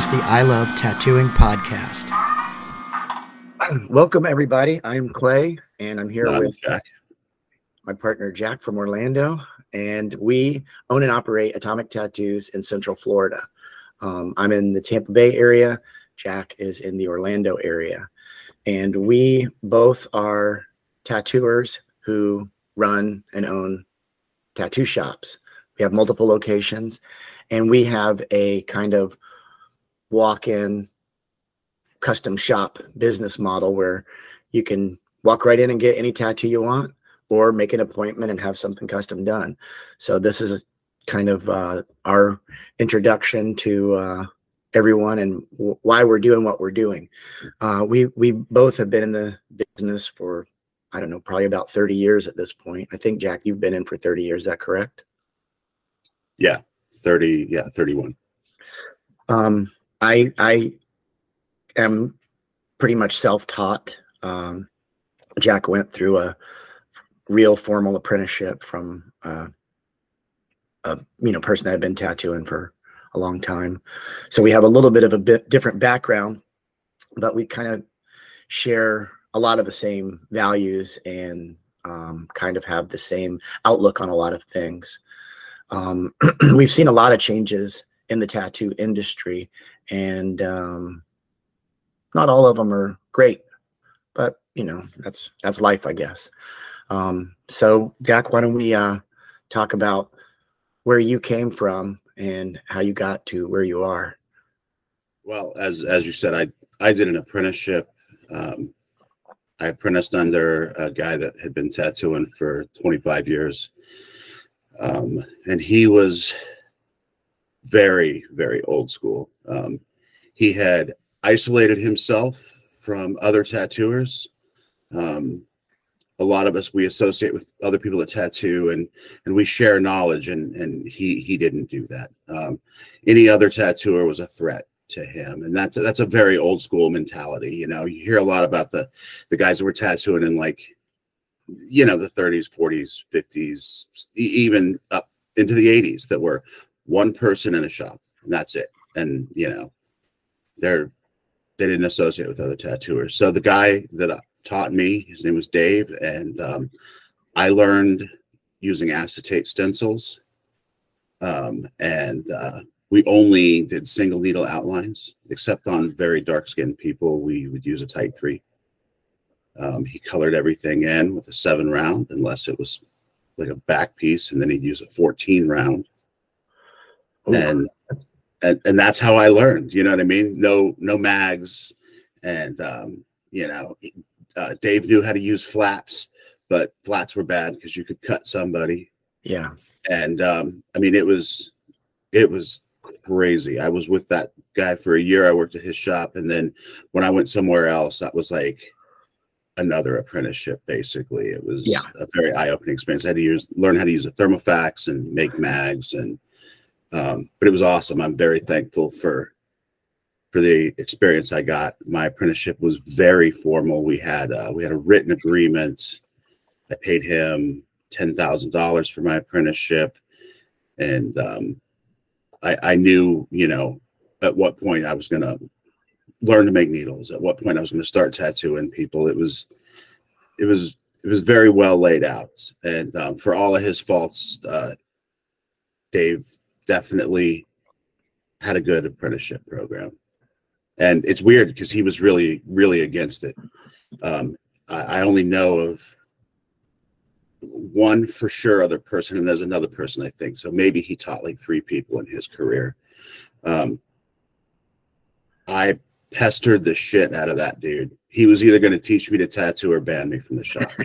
This is the I Love Tattooing podcast. Welcome, everybody. I'm Clay, and I'm here No, I'm with Jack. my partner Jack from Orlando, and we own and operate Atomic Tattoos in Central Florida. Um, I'm in the Tampa Bay area. Jack is in the Orlando area, and we both are tattooers who run and own tattoo shops. We have multiple locations, and we have a kind of walk-in custom shop business model where you can walk right in and get any tattoo you want or make an appointment and have something custom done. So this is kind of uh, our introduction to uh, everyone and w- why we're doing what we're doing. Uh, we we both have been in the business for I don't know probably about 30 years at this point. I think Jack you've been in for 30 years. Is that correct? Yeah, 30, yeah, 31. Um, I I am pretty much self-taught. Um, Jack went through a real formal apprenticeship from uh, a you know person that had been tattooing for a long time. So we have a little bit of a bit different background, but we kind of share a lot of the same values and um, kind of have the same outlook on a lot of things. Um, we've seen a lot of changes in the tattoo industry, and um, not all of them are great, but you know that's that's life, I guess. Um, so, Jack, why don't we uh, talk about where you came from and how you got to where you are? Well, as as you said, I I did an apprenticeship. Um, I apprenticed under a guy that had been tattooing for 25 years, um, and he was very very old school. Um, he had isolated himself from other tattooers. Um, a lot of us we associate with other people that tattoo and and we share knowledge and and he he didn't do that. Um, any other tattooer was a threat to him. And that's that's a very old school mentality. You know you hear a lot about the the guys that were tattooing in like you know the 30s 40s 50s e- even up into the 80s that were one person in a shop. And that's it. And you know they're they didn't associate with other tattooers so the guy that taught me. His name was Dave, and um, I learned using acetate stencils. Um, and uh, we only did single needle outlines, except on very dark skinned people. We would use a tight three. Um, he colored everything in with a seven round, unless it was like a back piece, and then he'd use a 14 round. Ooh. And, and and that's how I learned. You know what I mean? No no mags, and um, you know uh, Dave knew how to use flats, but flats were bad because you could cut somebody. yeah, And um, I mean, it was it was crazy. I was with that guy for a year. I worked at his shop, and then when I went somewhere else, that was like another apprenticeship. Basically, it was Yeah. a very eye opening experience. I had to use learn how to use a thermofax and make mags, and um, but it was awesome. I'm very thankful for for the experience I got. My apprenticeship was very formal. We had uh, we had a written agreement. I paid him ten thousand dollars for my apprenticeship, and um, I, I knew, you know, at what point I was going to learn to make needles. At what point I was going to start tattooing people. It was, it was, it was very well laid out. And um, for all of his faults, uh, Dave definitely had a good apprenticeship program. And it's weird because he was really really against it. Um, I, I only know of one for sure other person and there's another person i think. So maybe he taught like three people in his career. Um, i pestered the shit out of that dude. He was either going to teach me to tattoo or ban me from the shop.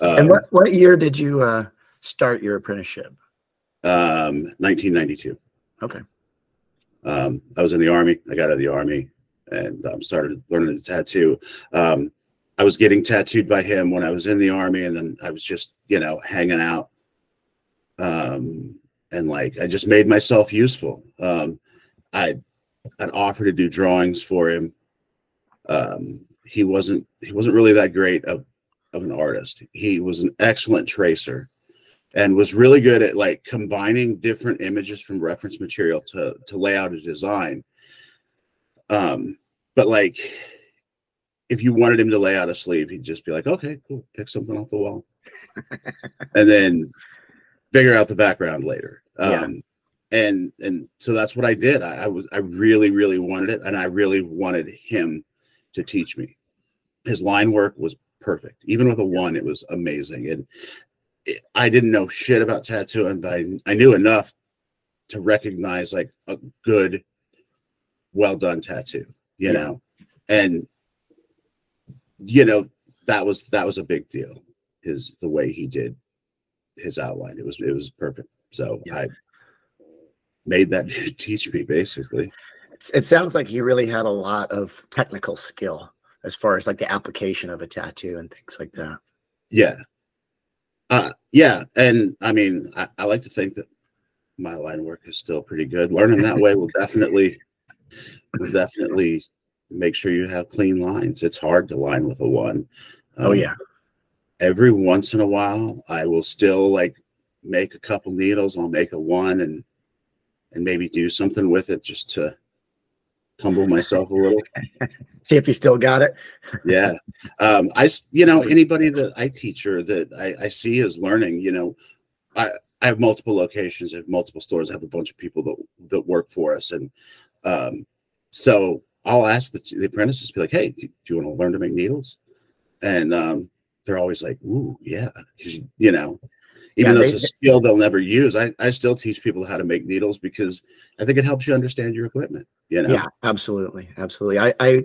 And um, what what year did you uh, start your apprenticeship? Um, 1992 Okay, Um, I was in the army. I got out of the army and um, started learning to tattoo. Um, I was getting tattooed by him when I was in the army, and then I was just, you know, hanging out. Um, and like I just made myself useful. Um, I I'd offer to do drawings for him. Um, he wasn't he wasn't really that great of of an artist. He was an excellent tracer, and was really good at like combining different images from reference material to to lay out a design. Um, but like if you wanted him to lay out a sleeve, he'd just be like, okay, cool, pick something off the wall. and then figure out the background later. Yeah. Um, and and so that's what I did. I, I was I really, really wanted it, and I really wanted him to teach me. His line work was perfect. Even with a one, it was amazing. And I didn't know shit about tattooing, but I, I knew enough to recognize like a good, well done tattoo, you Yeah. know, and you know that was that was a big deal. His the way he did his outline, it was it was perfect. So Yeah. I made that teach me basically. It sounds like he really had a lot of technical skill as far as like the application of a tattoo and things like that. Yeah. Uh yeah. And I mean, I, I like to think that my line work is still pretty good. Learning that way will definitely will definitely make sure you have clean lines. It's hard to line with a one. Oh Um, yeah. Every once in a while I will still like make a couple needles, I'll make a one and and maybe do something with it just to humble myself a little. See if you still got it. yeah. Um i you know anybody that i teach or that I, I see is learning you know i i have multiple locations i have multiple stores i have a bunch of people that that work for us. And um so i'll ask the, the apprentices be like hey do, do you want to learn to make needles? And um they're always like ooh yeah. 'cause you, you know even Yeah, though they- it's a skill they'll never use I, I still teach people how to make needles because i think it helps you understand your equipment you know Yeah, absolutely, absolutely. I, I,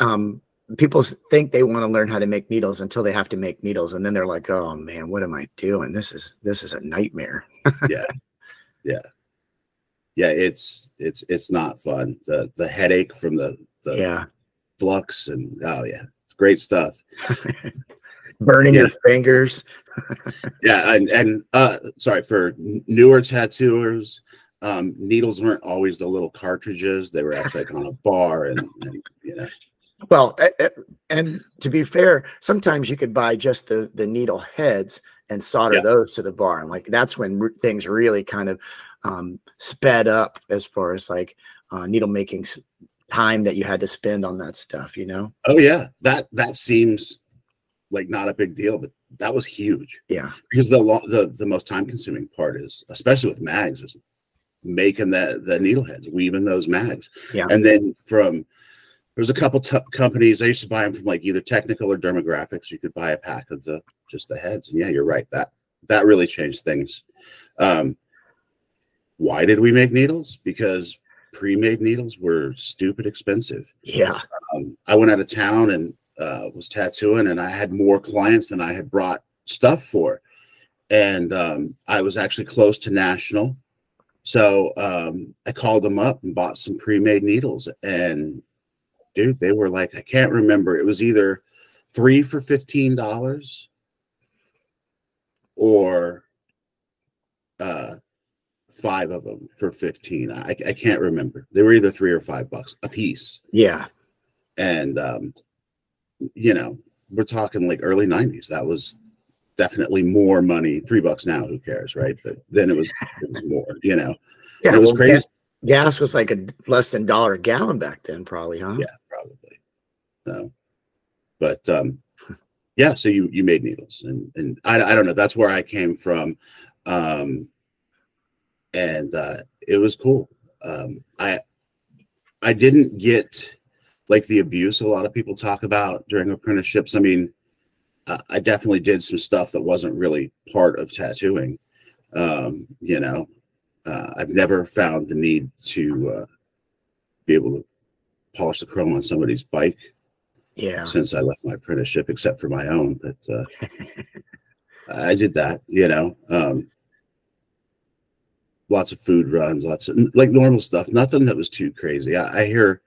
um, people think they want to learn how to make needles until they have to make needles, and then they're like, "Oh man, what am I doing? This is this is a nightmare." Yeah yeah yeah it's it's it's not fun the the headache from the the Yeah, flux and oh yeah it's great stuff burning Yeah. your fingers. yeah and and uh sorry for newer tattooers um needles weren't always the little cartridges they were actually like on a bar and, and you know Well, and to be fair, sometimes you could buy just the the needle heads and solder Yeah. those to the bar, and like that's when things really kind of um, sped up as far as like uh, needle making time that you had to spend on that stuff. You know? oh yeah that that seems like not a big deal but that was huge. Yeah, because the lo- the the most time consuming part is especially with mags is making the the needle heads weaving those mags. Yeah. and then from there's a couple t- companies i used to buy them from like either technical or dermographics. You could buy a pack of the just the heads. And yeah you're right that that really changed things. Um why did we make needles? Because pre-made needles were stupid expensive. Yeah, um, I went out of town and uh, was tattooing, and I had more clients than I had brought stuff for. And um, I was actually close to national, so um, I called them up and bought some pre-made needles. And dude, they were like, I can't remember. It was either three for fifteen dollars or uh, five of them for fifteen. I, I can't remember. They were either three or five bucks a piece yeah. and um, you know we're talking like early 90s that was definitely more money three bucks now who cares right? But then it was it was more you know. Yeah, And it was well, crazy. ga- Gas was like a less than dollar a gallon back then, probably, huh? yeah probably. No but um yeah so you you made needles. And and I, I don't know that's where i came from. Um and uh it was cool. Um i i didn't get like the abuse a lot of people talk about during apprenticeships i mean i definitely did some stuff that wasn't really part of tattooing um you know uh, i've never found the need to uh be able to polish the chrome on somebody's bike Yeah. since I left my apprenticeship, except for my own. But uh, I did that, you know. Um, lots of food runs, lots of like normal stuff, nothing that was too crazy. I, I hear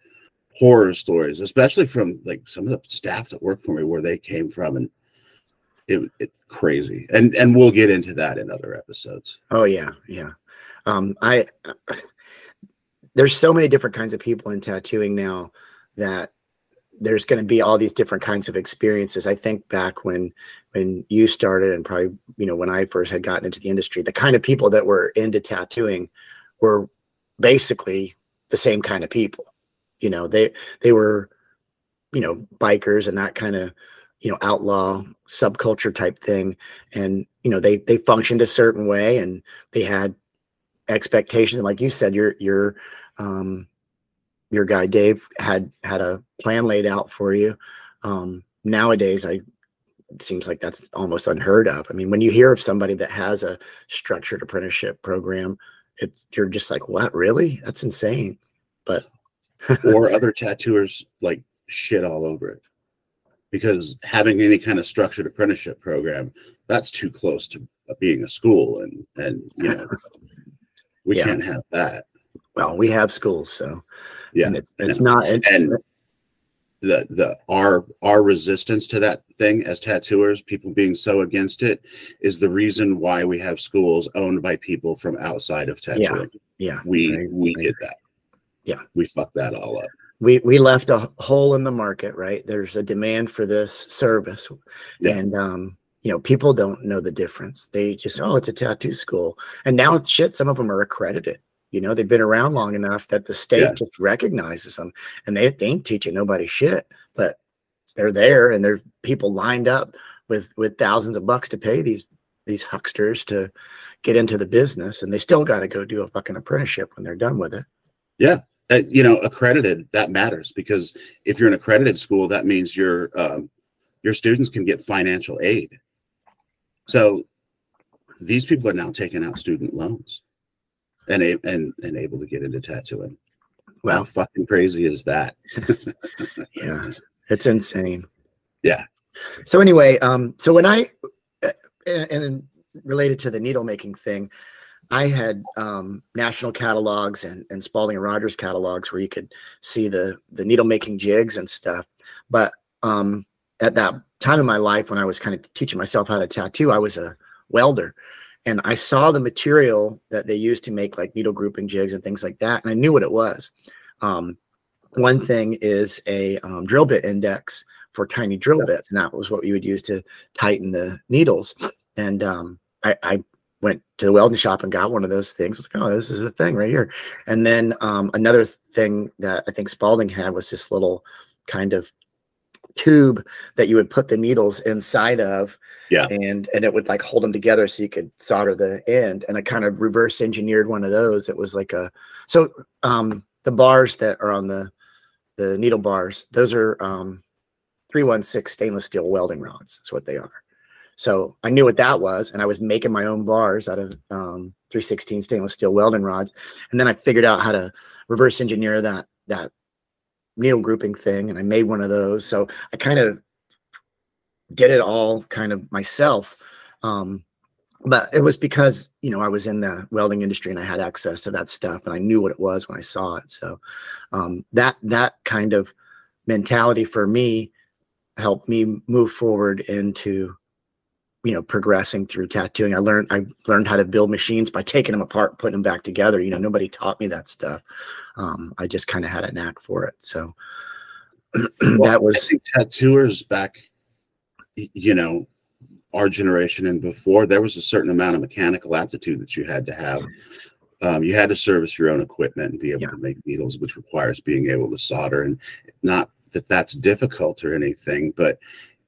horror stories, especially from like some of the staff that work for me, where they came from, and it, it crazy. And and we'll get into that in other episodes. Oh yeah, yeah. Um, I there's so many different kinds of people in tattooing now that there's going to be all these different kinds of experiences. I think back when when you started and probably you know when I first had gotten into the industry, the kind of people that were into tattooing were basically the same kind of people. You know, they they were you know bikers and that kind of you know outlaw subculture type thing and you know they they functioned a certain way and they had expectations like you said your your um your guy Dave had had a plan laid out for you. Um, nowadays, I seems like that's almost unheard of. I mean, when you hear of somebody that has a structured apprenticeship program, it's you're just like, what? Really? That's insane. But or other tattooers like shit all over it because having any kind of structured apprenticeship program that's too close to being a school and and you know we yeah. can't have that well we have schools so yeah, and it's, it's not. And, and the the our our resistance to that thing as tattooers, people being so against it, is the reason why we have schools owned by people from outside of tattooing. Yeah, yeah we we did that. Yeah, we fucked that all up. We we left a hole in the market. Right, there's a demand for this service, yeah. and um, you know, people don't know the difference. They just, oh, it's a tattoo school. And now shit, some of them are accredited. You know, they've been around long enough that the state yeah. just recognizes them and they, they ain't teaching nobody shit, but they're there and there's people lined up with with thousands of bucks to pay these these hucksters to get into the business and they still got to go do a fucking apprenticeship when they're done with it. Yeah. Uh, you know, accredited that matters because if you're an accredited school, that means your um, your students can get financial aid. So these people are now taking out student loans and and and able to get into tattooing. Well, How fucking crazy is that? yeah, it's insane. Yeah. So anyway, um, so when I uh, and related to the needle making thing, I had um, national catalogs and, and Spaulding and Rogers catalogs where you could see the the needle making jigs and stuff. But um, at that time in my life, when I was kind of teaching myself how to tattoo, I was a welder, and I saw the material that they used to make like needle grouping jigs and things like that, and I knew what it was. Um, one thing is a um, drill bit index for tiny drill bits, and that was what you would use to tighten the needles. And um, I, I, went to the welding shop and got one of those things. I was like, oh, this is the thing right here. And then um, another thing that I think Spaulding had was this little kind of tube that you would put the needles inside of yeah and and it would like hold them together so you could solder the end and i kind of reverse engineered one of those it was like a so um the bars that are on the the needle bars those are um 316 stainless steel welding rods is what they are so i knew what that was and i was making my own bars out of um 316 stainless steel welding rods and then i figured out how to reverse engineer that that needle grouping thing and I made one of those. So I kind of did it all kind of myself. Um, but it was because, you know, I was in the welding industry and I had access to that stuff and I knew what it was when I saw it. So um, that, that kind of mentality for me helped me move forward into, you know, progressing through tattooing. I learned, I learned how to build machines by taking them apart and putting them back together. You know, nobody taught me that stuff um, I just kind of had a knack for it. So well, that was tattooers back, you know, our generation and before. There was a certain amount of mechanical aptitude that you had to have. Um, you had to service your own equipment and be able yeah. to make needles, which requires being able to solder. And not that that's difficult or anything, but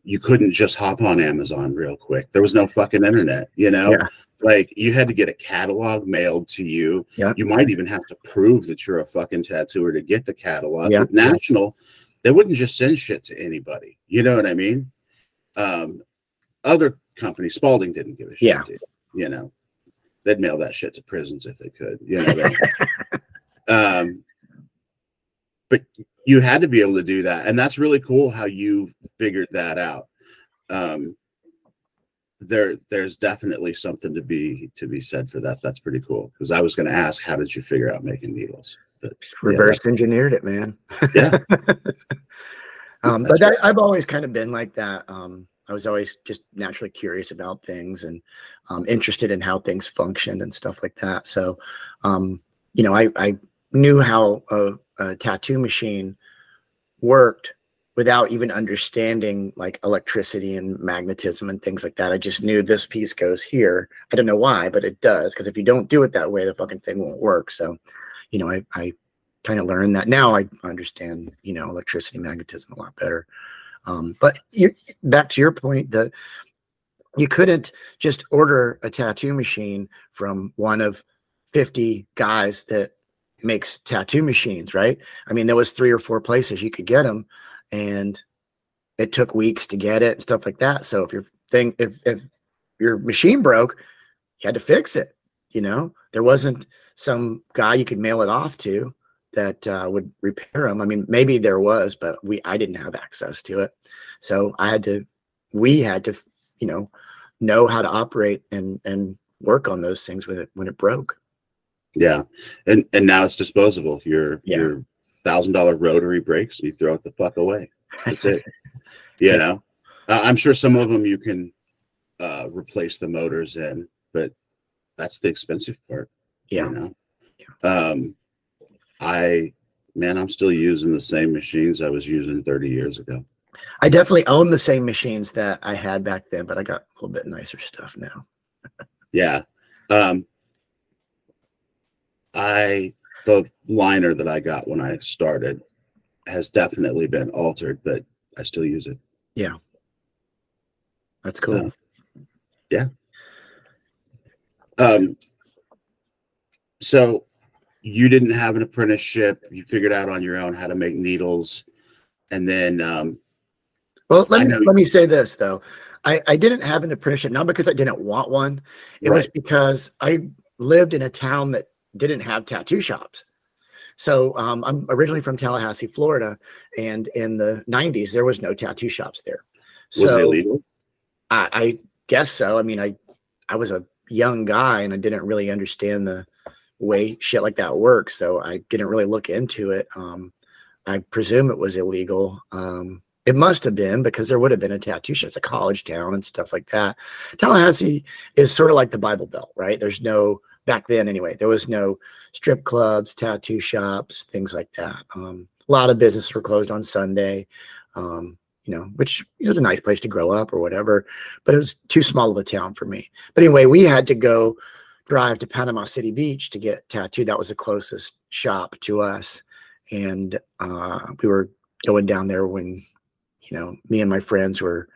you couldn't just hop on Amazon real quick. There was no fucking internet, you know? Yeah. Like you had to get a catalog mailed to you. Yeah. You might even have to prove that you're a fucking tattooer to get the catalog. Yeah. With National, they wouldn't just send shit to anybody. You know what I mean? Um, other companies, Spaulding didn't give a shit. Yeah. To, you know, they'd mail that shit to prisons if they could. You know. um, but you had to be able to do that, and that's really cool how you figured that out. Um, there there's definitely something to be to be said for that. That's pretty cool. Because i was going to ask how did you figure out making needles? But reverse yeah, engineered it man. Yeah. Um but that, i've always kind of been like that. Um i was always just naturally curious about things and um, interested in how things functioned and stuff like that. So um you know i i knew how a, a tattoo machine worked without even understanding like electricity and magnetism and things like that. I just knew this piece goes here. I don't know why, but it does. Because if you don't do it that way, the fucking thing won't work. So, you know, I, I kind of learned that. Now I understand, you know, electricity, magnetism a lot better. Um, but you, back to your point that you couldn't just order a tattoo machine from one of 50 guys that makes tattoo machines, right? I mean, there was three or four places you could get them and it took weeks to get it and stuff like that. So if your thing, if, if your machine broke, you had to fix it. You know, there wasn't some guy you could mail it off to that uh, would repair them. I mean, maybe there was, but we I didn't have access to it, so I had to. We had to, you know, know how to operate and and work on those things when it when it broke. Yeah, and and now it's disposable. Your Yeah. your thousand dollar rotary breaks, you throw it the fuck away. That's it. you know, uh, I'm sure some of them you can uh, replace the motors in, but that's the expensive part. Yeah. You know, um, I man, I'm still using the same machines I was using 30 years ago. I definitely own the same machines that I had back then, but I got a little bit nicer stuff now. Yeah. Um, I the liner that I got when I started has definitely been altered, but I still use it. Yeah. That's cool. Yeah. um, so you didn't have an apprenticeship. You figured out on your own how to make needles, and then um, Well, let me let me say this though. I, I didn't have an apprenticeship not because I didn't want one. It was because I lived in a town that didn't have tattoo shops. So um, I'm originally from Tallahassee, Florida, and in the '90s there was no tattoo shops there. was so it illegal? I, I guess so. I mean, I I was a young guy and I didn't really understand the way shit like that works, so I didn't really look into it. Um, I presume it was illegal. Um, it must have been because there would have been a tattoo shop. It's a college town and stuff like that. Tallahassee is sort of like the Bible Belt, right? There's no back then anyway. There was no strip clubs, tattoo shops, things like that. Um, a lot of businesses were closed on Sunday. Um, you know, which it was a nice place to grow up or whatever, but it was too small of a town for me. But anyway, we had to go drive to Panama City Beach to get tattooed. That was the closest shop to us. And uh, we were going down there when, you know, me and my friends were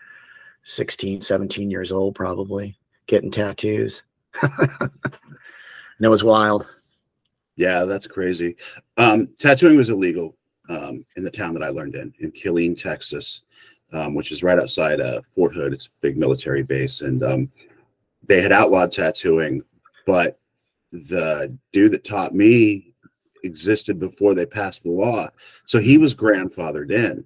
16, 17 years old, probably getting tattoos. and it was wild. Yeah, that's crazy. Um, tattooing was illegal um, in the town that I learned in, in Killeen, Texas, um, which is right outside uh, Fort Hood. It's a big military base, and um, they had outlawed tattooing, but the dude that taught me existed before they passed the law, so he was grandfathered in.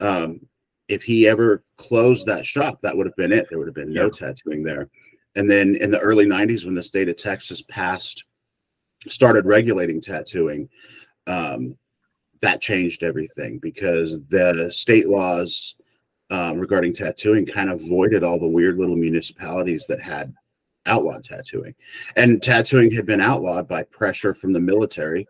Um, if he ever closed that shop, that would have been it. There would have been no Yeah. tattooing there. And then in the early '90s, when the state of Texas passed started regulating tattooing, um, that changed everything because the state laws um, regarding tattooing kind of voided all the weird little municipalities that had outlawed tattooing. And tattooing had been outlawed by pressure from the military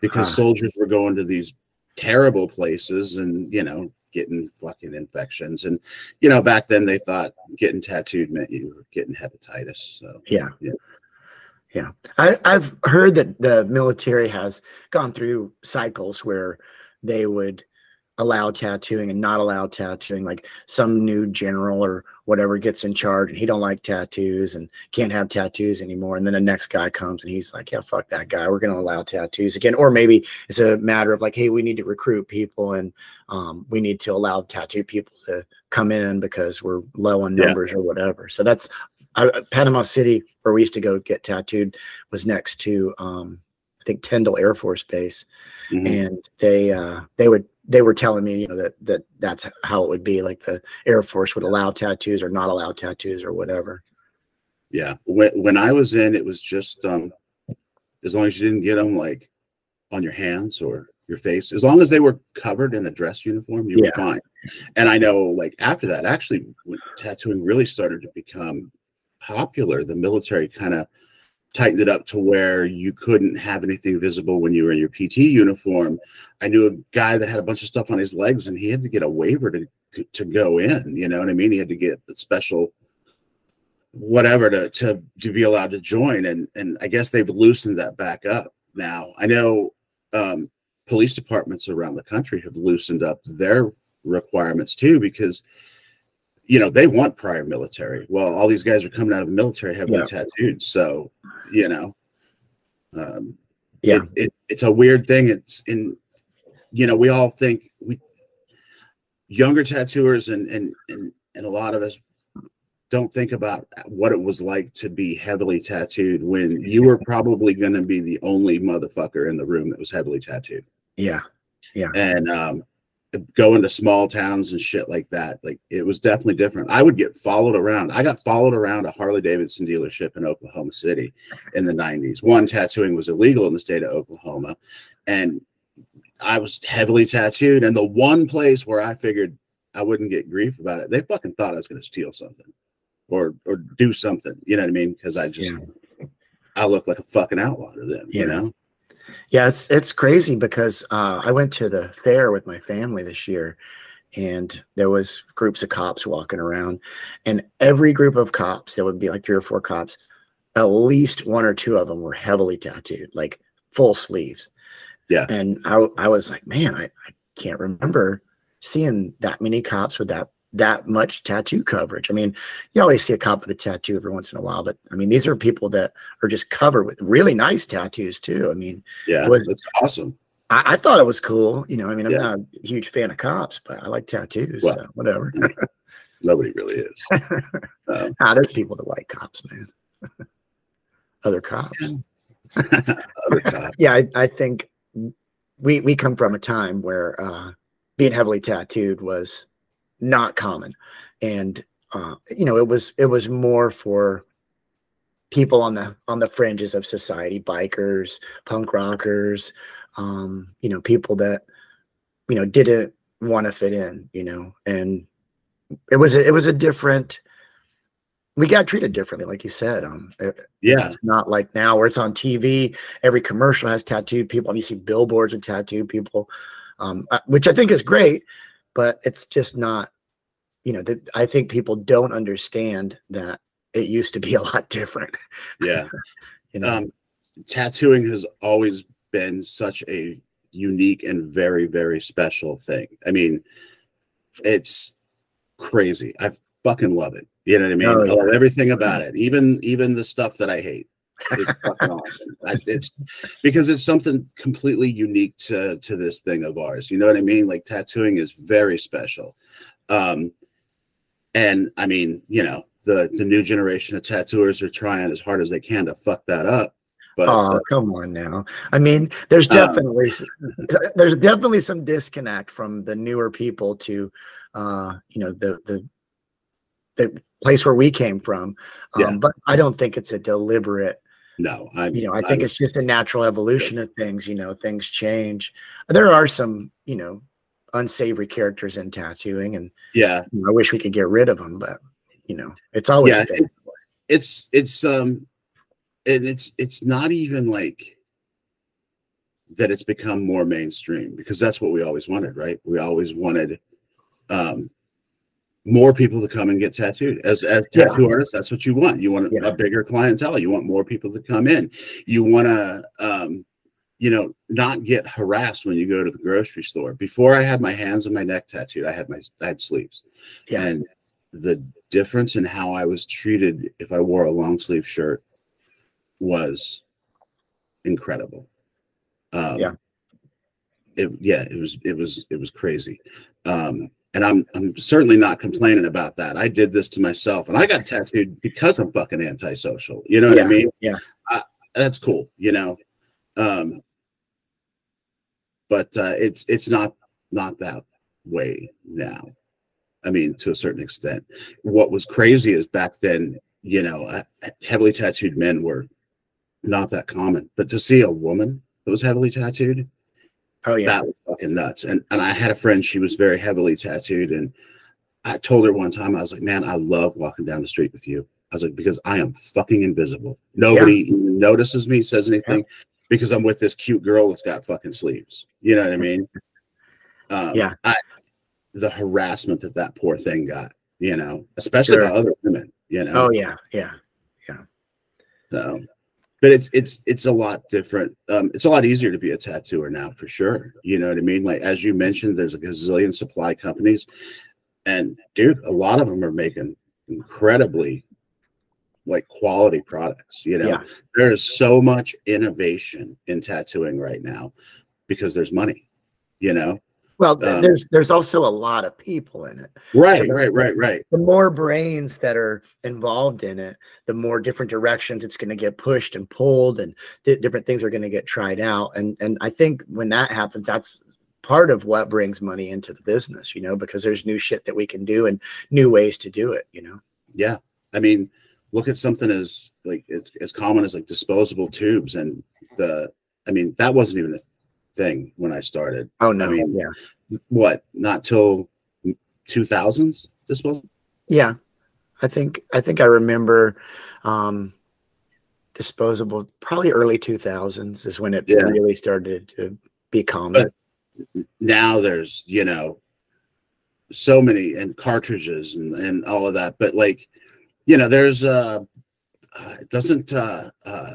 because Huh. soldiers were going to these terrible places and, you know, getting fucking infections. And, you know, back then they thought getting tattooed meant you were getting hepatitis. So, Yeah. Yeah. Yeah. I, I've heard that the military has gone through cycles where they would allow tattooing and not allow tattooing like some new general or whatever gets in charge and he don't like tattoos and can't have tattoos anymore. And then the next guy comes and he's like yeah fuck that guy. We're going to allow tattoos again. Or maybe it's a matter of like hey we need to recruit people and um, we need to allow tattoo people to come in because we're low on Yeah. numbers or whatever. So that's I, Panama City, where we used to go get tattooed, was next to um, I think Tyndall Air Force Base, mhm. and they uh, they would they were telling me you know that that that's how it would be like the Air Force would allow tattoos or not allow tattoos or whatever. Yeah. When when I was in, it was just um as long as you didn't get them like on your hands or your face, as long as they were covered in a dress uniform, you Yeah. were fine. And I know like after that, actually when tattooing really started to become popular, the military kind of tightened it up to where you couldn't have anything visible when you were in your PT uniform. I knew a guy that had a bunch of stuff on his legs and he had to get a waiver to to go in. You know what I mean? He had to get a special whatever to to to be allowed to join. And and I guess they've loosened that back up now. I know um, police departments around the country have loosened up their requirements too because you know they want prior military. Well, all these guys are coming out of the military heavily yeah. tattooed, so you know, um, yeah, it, it, it's a weird thing. It's in, you know, we all think we younger tattooers and and and and a lot of us don't think about what it was like to be heavily tattooed when you were probably going to be the only motherfucker in the room that was heavily tattooed. Yeah. Yeah. And um, going to small towns and shit like that. Like it was definitely different. I would get followed around. I got followed around a Harley Davidson dealership in Oklahoma City in the 90s. One, tattooing was illegal in the state of Oklahoma. And I was heavily tattooed. And the one place where I figured I wouldn't get grief about it, they fucking thought I was going to steal something or or do something. You know what I mean? Because I just yeah. I look like a fucking outlaw to them, yeah. you know? Yeah, it's it's crazy because uh, I went to the fair with my family this year, and there was groups of cops walking around, and every group of cops, there would be like three or four cops, at least one or two of them were heavily tattooed, like full sleeves. Yeah, and I I was like, man, I, I can't remember seeing that many cops with that that much tattoo coverage. I mean, you always see a cop with a tattoo every once in a while, but I mean, these are people that are just covered with really nice tattoos too. I mean, yeah, was, that's awesome. I, I, thought it was cool. You know, I mean, I'm yeah. not a huge fan of cops, but I like tattoos. Well, so whatever. nobody really is. Um, nah, there's people that like cops, man. Other cops. Other cops. yeah, I, I think we we come from a time where uh, being heavily tattooed was not common. And uh, you know it was it was more for people on the on the fringes of society bikers punk rockers um you know people that you know didn't want to fit in you know and it was a, it was a different we got treated differently like you said um it, yeah. it's not like now where it's on tv every commercial has tattooed people and you see billboards with tattooed people um uh, which i think is great but it's just not you know that i think people don't understand that it used to be a lot different. Yeah. You know? Um, tattooing has always been such a unique and very very special thing. I mean it's crazy. I fucking love it. You know what i mean? Oh, yeah. I love everything about it. Even even the stuff that i hate. It's. I, it's because it's something completely unique to to this thing of ours. You know what i mean? Like tattooing is very special. Um and I mean, you know, the the new generation of tattooers are trying as hard as they can to fuck that up. But oh, uh, come on now. I mean, there's um, definitely um, there's definitely some disconnect from the newer people to uh, you know, the the the place where we came from. Um, yeah. but I don't think it's a deliberate no, I you know, I think I'm, it's just a natural evolution of things, you know, things change. There are some, you know, unsavory characters in tattooing, and yeah, you know, I wish we could get rid of them, but you know, it's always yeah, it, it's it's um, and it's it's not even like that. It's become more mainstream because that's what we always wanted, right? We always wanted um more people to come and get tattooed as as tattoo yeah. artists that's what you want you want yeah. a bigger clientele you want more people to come in you want to um you know, not get harassed when you go to the grocery store. Before I had my hands and my neck tattooed, I had my I had sleeves. Yeah. And the difference in how I was treated if I wore a long sleeve shirt was incredible. Um, yeah. It, yeah, it was it was it was crazy. Um, and I'm I'm certainly not complaining about that. I did this to myself, and I got tattooed because I'm fucking antisocial. You know what yeah, I mean? Yeah, I, that's cool. You know, um, but uh, it's it's not not that way now. I mean, to a certain extent. What was crazy is back then, you know, uh, heavily tattooed men were not that common, but to see a woman that was heavily tattooed, oh yeah, that was fucking nuts. And and I had a friend, she was very heavily tattooed, and I told her one time, I was like, man, I love walking down the street with you. I was like, because I am fucking invisible. Nobody yeah. notices me, says anything, because I'm with this cute girl that's got fucking sleeves. You know what I mean? Um, Yeah. I, the harassment that that poor thing got, you know, especially Sure. by other women, you know. Oh yeah, yeah. Yeah. So, but it's it's it's a lot different. Um, it's a lot easier to be a tattooer now, for sure. You know what I mean? Like as you mentioned, there's a gazillion supply companies, and dude, a lot of them are making incredibly like quality products. You know, Yeah. there is so much innovation in tattooing right now because there's money. You know, Well, Um, there's there's also a lot of people in it. right, So right, right, right. The more brains that are involved in it, the more different directions it's going to get pushed and pulled, and di- different things are going to get tried out. And and I think when that happens, that's part of what brings money into the business. You know, because there's new shit that we can do and new ways to do it. You know. Yeah, I mean, look at something as like as, as common as like disposable tubes, and the. I mean, that wasn't even a thing when I started. Oh no. mean, yeah. What? Not till two thousands disposable. Yeah. I think I think I remember um disposable probably early 2000s is when it Yeah. really started to be common. Now there's you know so many and cartridges and and all of that, but like you know, there's uh, uh doesn't uh uh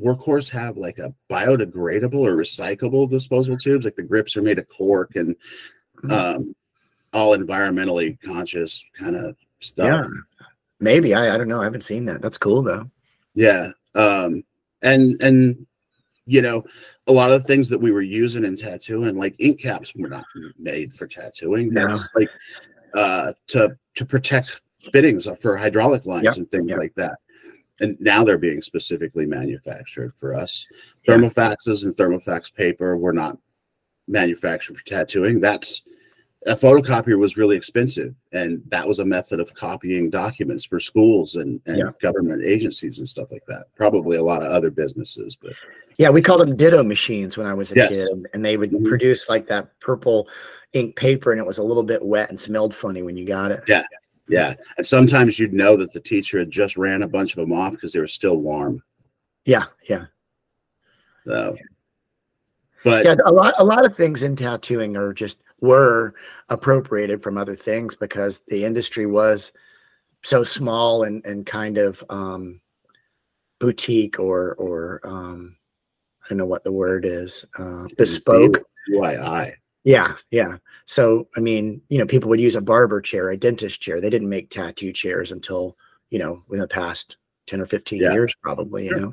workhorse have like a biodegradable or recyclable disposable tubes like the grips are made of cork and Mhm. um all environmentally conscious kind of stuff Yeah. Maybe I, I don't know. I haven't seen that. That's cool though. yeah um and and you know a lot of the things that we were using in tattooing like ink caps were not made for tattooing No. that's like uh to to protect fittings for hydraulic lines Yep, and things yep. like that and now they're being specifically manufactured for us thermofaxes and thermofax paper were not manufactured for tattooing that's a photocopier was really expensive and that was a method of copying documents for schools and, and Yeah. government agencies and stuff like that probably a lot of other businesses but Yeah, we called them ditto machines when I was a Yes. kid, and they would Mhm. produce like that purple ink paper, and it was a little bit wet and smelled funny when you got it. Yeah. Yeah and sometimes you'd know that the teacher had just ran a bunch of them off because they were still warm Yeah, yeah, so but yeah. A lot, a lot of things in tattooing are just were appropriated from other things because the industry was so small and and kind of um, boutique or or um, I don't know what the word is, uh, bespoke. UII. Yeah, yeah. So, I mean, you know, people would use a barber chair, a dentist chair. They didn't make tattoo chairs until, you know, in the past 10 or 15 Yeah. years, probably, you Sure. know.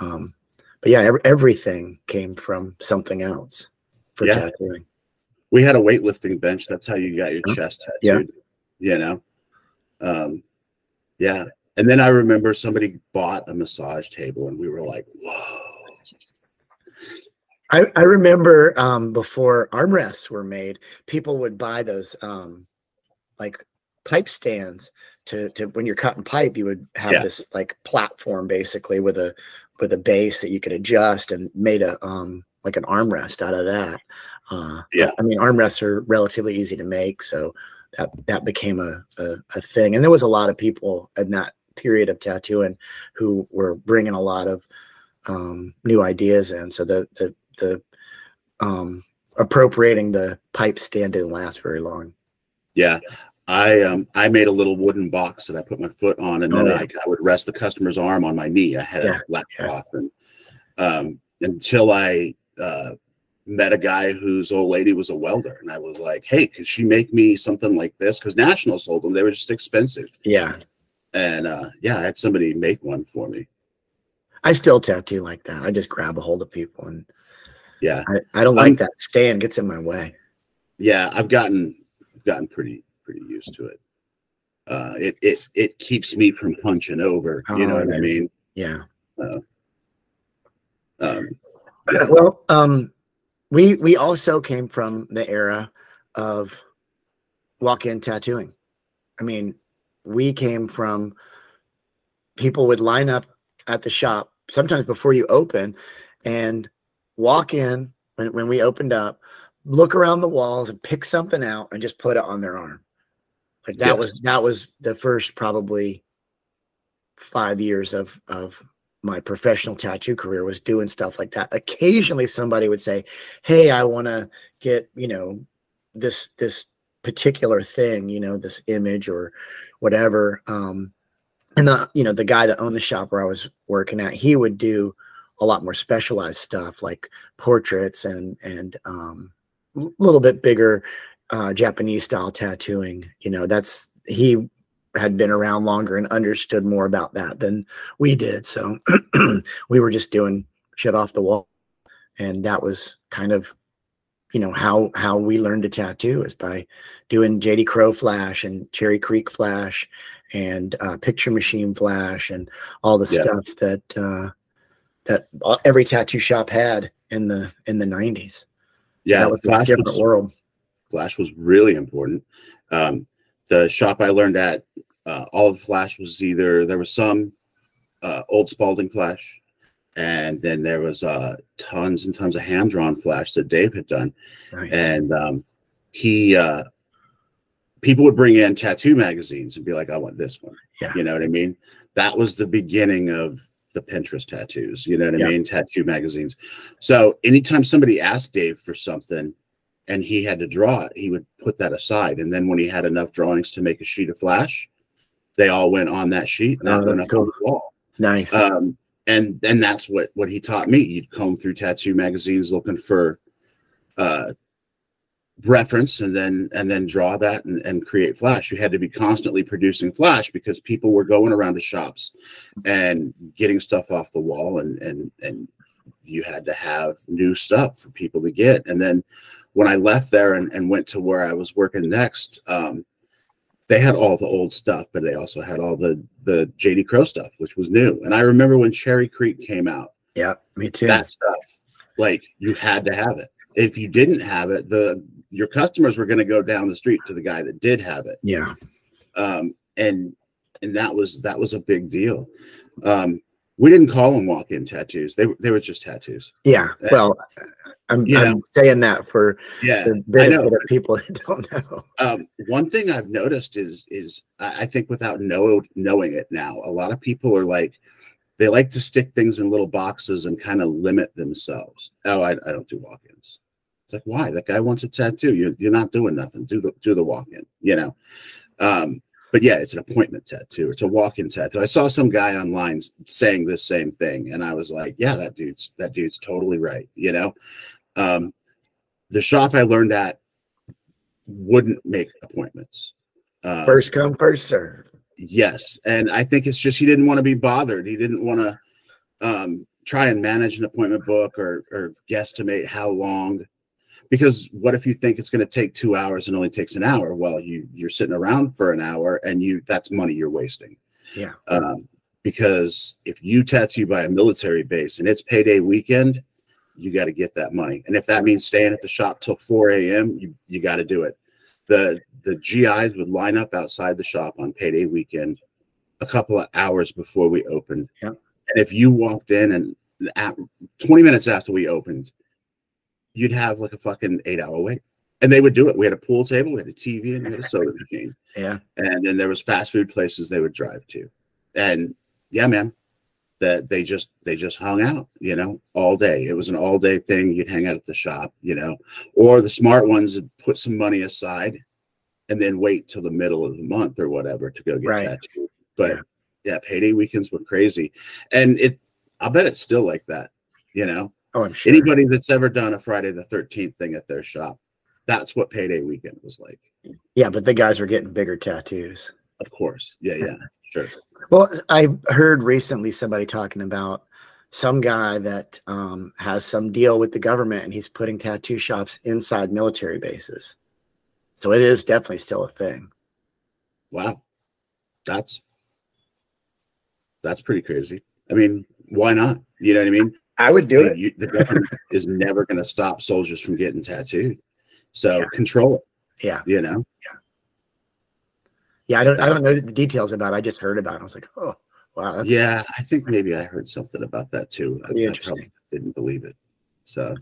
Um, but yeah, ev- everything came from something else for Yeah. tattooing. we had a weightlifting bench that's how you got your Huh? chest Yeah. tattooed you know um yeah and then i remember somebody bought a massage table and we were like whoa I, I remember um, before armrests were made, people would buy those um, like pipe stands to, to when you're cutting pipe, you would have Yeah. this like platform basically with a with a base that you could adjust and made a um, like an armrest out of that. Uh, but, Yeah. I mean armrests are relatively easy to make, so that that became a, a a thing. And there was a lot of people in that period of tattooing who were bringing a lot of um, new ideas in. So the the the um, appropriating the pipe stand didn't last very long. yeah i um i made a little wooden box that i put my foot on and then Oh, yeah. I, I would rest the customer's arm on my knee i had Yeah, a lap yeah. cloth and um until i uh met a guy whose old lady was a welder and i was like hey could she make me something like this because national sold them they were just expensive Yeah, and uh yeah i had somebody make one for me I still tattoo like that. I just grab a hold of people, and yeah I, I don't Um, like that stand gets in my way. yeah i've gotten i've gotten pretty pretty used to it uh it it it keeps me from punching over you know Oh, what i mean Yeah. um yeah. Well, um, we we also came from the era of walk-in tattooing. I mean, we came from people would line up at the shop sometimes before you open and walk in when, when we opened up, look around the walls and pick something out and just put it on their arm. Like that Yes. was that was the first probably five years of of my professional tattoo career was doing stuff like that. Occasionally somebody would say, "Hey, I want to get, you know, this this particular thing, you know, this image or whatever." Um and the you know, the guy that owned the shop where I was working at, he would do a lot more specialized stuff like portraits and and um a little bit bigger uh Japanese style tattooing. You know, that's he had been around longer and understood more about that than we did. So we were just doing shit off the wall. And that was kind of, you know, how how we learned to tattoo is by doing JD Crowe flash and Cherry Creek flash and uh, picture machine flash and all the yeah. stuff that uh, that every tattoo shop had in the in the 90s. Yeah, that was flash a different was, world. Flash was really important. Um, the shop I learned at, uh, all the flash was either there was some uh, old Spaulding flash, and then there was uh, tons and tons of hand drawn flash that Dave had done, nice. and um, he uh, people would bring in tattoo magazines and be like, "I want this one." Yeah. You know what I mean? That was the beginning of the Pinterest tattoos. You know what I mean? Tattoo magazines. So anytime somebody asked Dave for something, and he had to draw it, he would put that aside. And then when he had enough drawings to make a sheet of flash, they all went on that sheet and that oh, went up cool. on the wall. Nice. Um, and and that's what what he taught me. You'd comb through tattoo magazines looking for uh, reference and then and then draw that and, and create flash you had to be constantly producing flash because people were going around to shops and getting stuff off the wall and and and you had to have new stuff for people to get and then when I left there and, and went to where I was working next, um, they had all the old stuff, but they also had all the the JD Crowe stuff, which was new. And I remember when Cherry Creek came out. Yeah, me too. That stuff, like you had to have it. If you didn't have it, the your customers were going to go down the street to the guy that did have it. Yeah. Um, and and that was that was a big deal. Um, we didn't call them walk-in tattoos. They they were just tattoos. Yeah. Well, I'm, I'm saying that for yeah, the benefit of people that don't know. Um, one thing I've noticed is is I think without know knowing it now, a lot of people are like they like to stick things in little boxes and kind of limit themselves. Oh, I, I don't do walk-ins. Like why? That guy wants a tattoo. You're you're not doing nothing. Do the do the walk-in. You know. Um, but yeah, it's an appointment tattoo. It's a walk-in tattoo. I saw some guy online saying this same thing, and I was like, yeah, that dude's that dude's totally right. You know, um, the shop I learned at wouldn't make appointments. Um, first come, first serve. Yes, and I think it's just he didn't want to be bothered. He didn't want to um, try and manage an appointment book or or guesstimate how long because what if you think it's going to take two hours and only takes an hour? Well you you're sitting around for an hour and you that's money you're wasting. Yeah. Um, because if you tattoo by a military base and it's payday weekend you got to get that money. And if that means staying at the shop till 4 a.m you, you got to do it. The the gis would line up outside the shop on payday weekend a couple of hours before we opened. Yeah. And if you walked in and at 20 minutes after we opened you'd have like a fucking eight hour wait. And they would do it. We had a pool table, we had a TV, and we had a soda machine. Yeah. And then there was fast food places they would drive to. And yeah, man, that they just they just hung out, you know, all day. It was an all day thing. You'd hang out at the shop, you know, or the smart ones would put some money aside and then wait till the middle of the month or whatever to go get right. tattooed. But yeah. yeah, payday weekends were crazy. And it I bet it's still like that, you know. Oh, I'm sure. Anybody that's ever done a Friday the 13th thing at their shop, that's what payday weekend was like. Yeah, but the guys were getting bigger tattoos. Of course. Yeah, yeah, sure. Well, I heard recently somebody talking about some guy that um, has some deal with the government and he's putting tattoo shops inside military bases. So it is definitely still a thing. Wow. That's that's pretty crazy. I mean, why not? You know what I mean? I would do it. You, the government is never going to stop soldiers from getting tattooed. So yeah. control it. Yeah. You know? Yeah. Yeah. I don't, I don't know the details about it. I just heard about it. I was like, oh, wow. yeah. I think maybe I heard something about that too. I, I didn't believe it. So,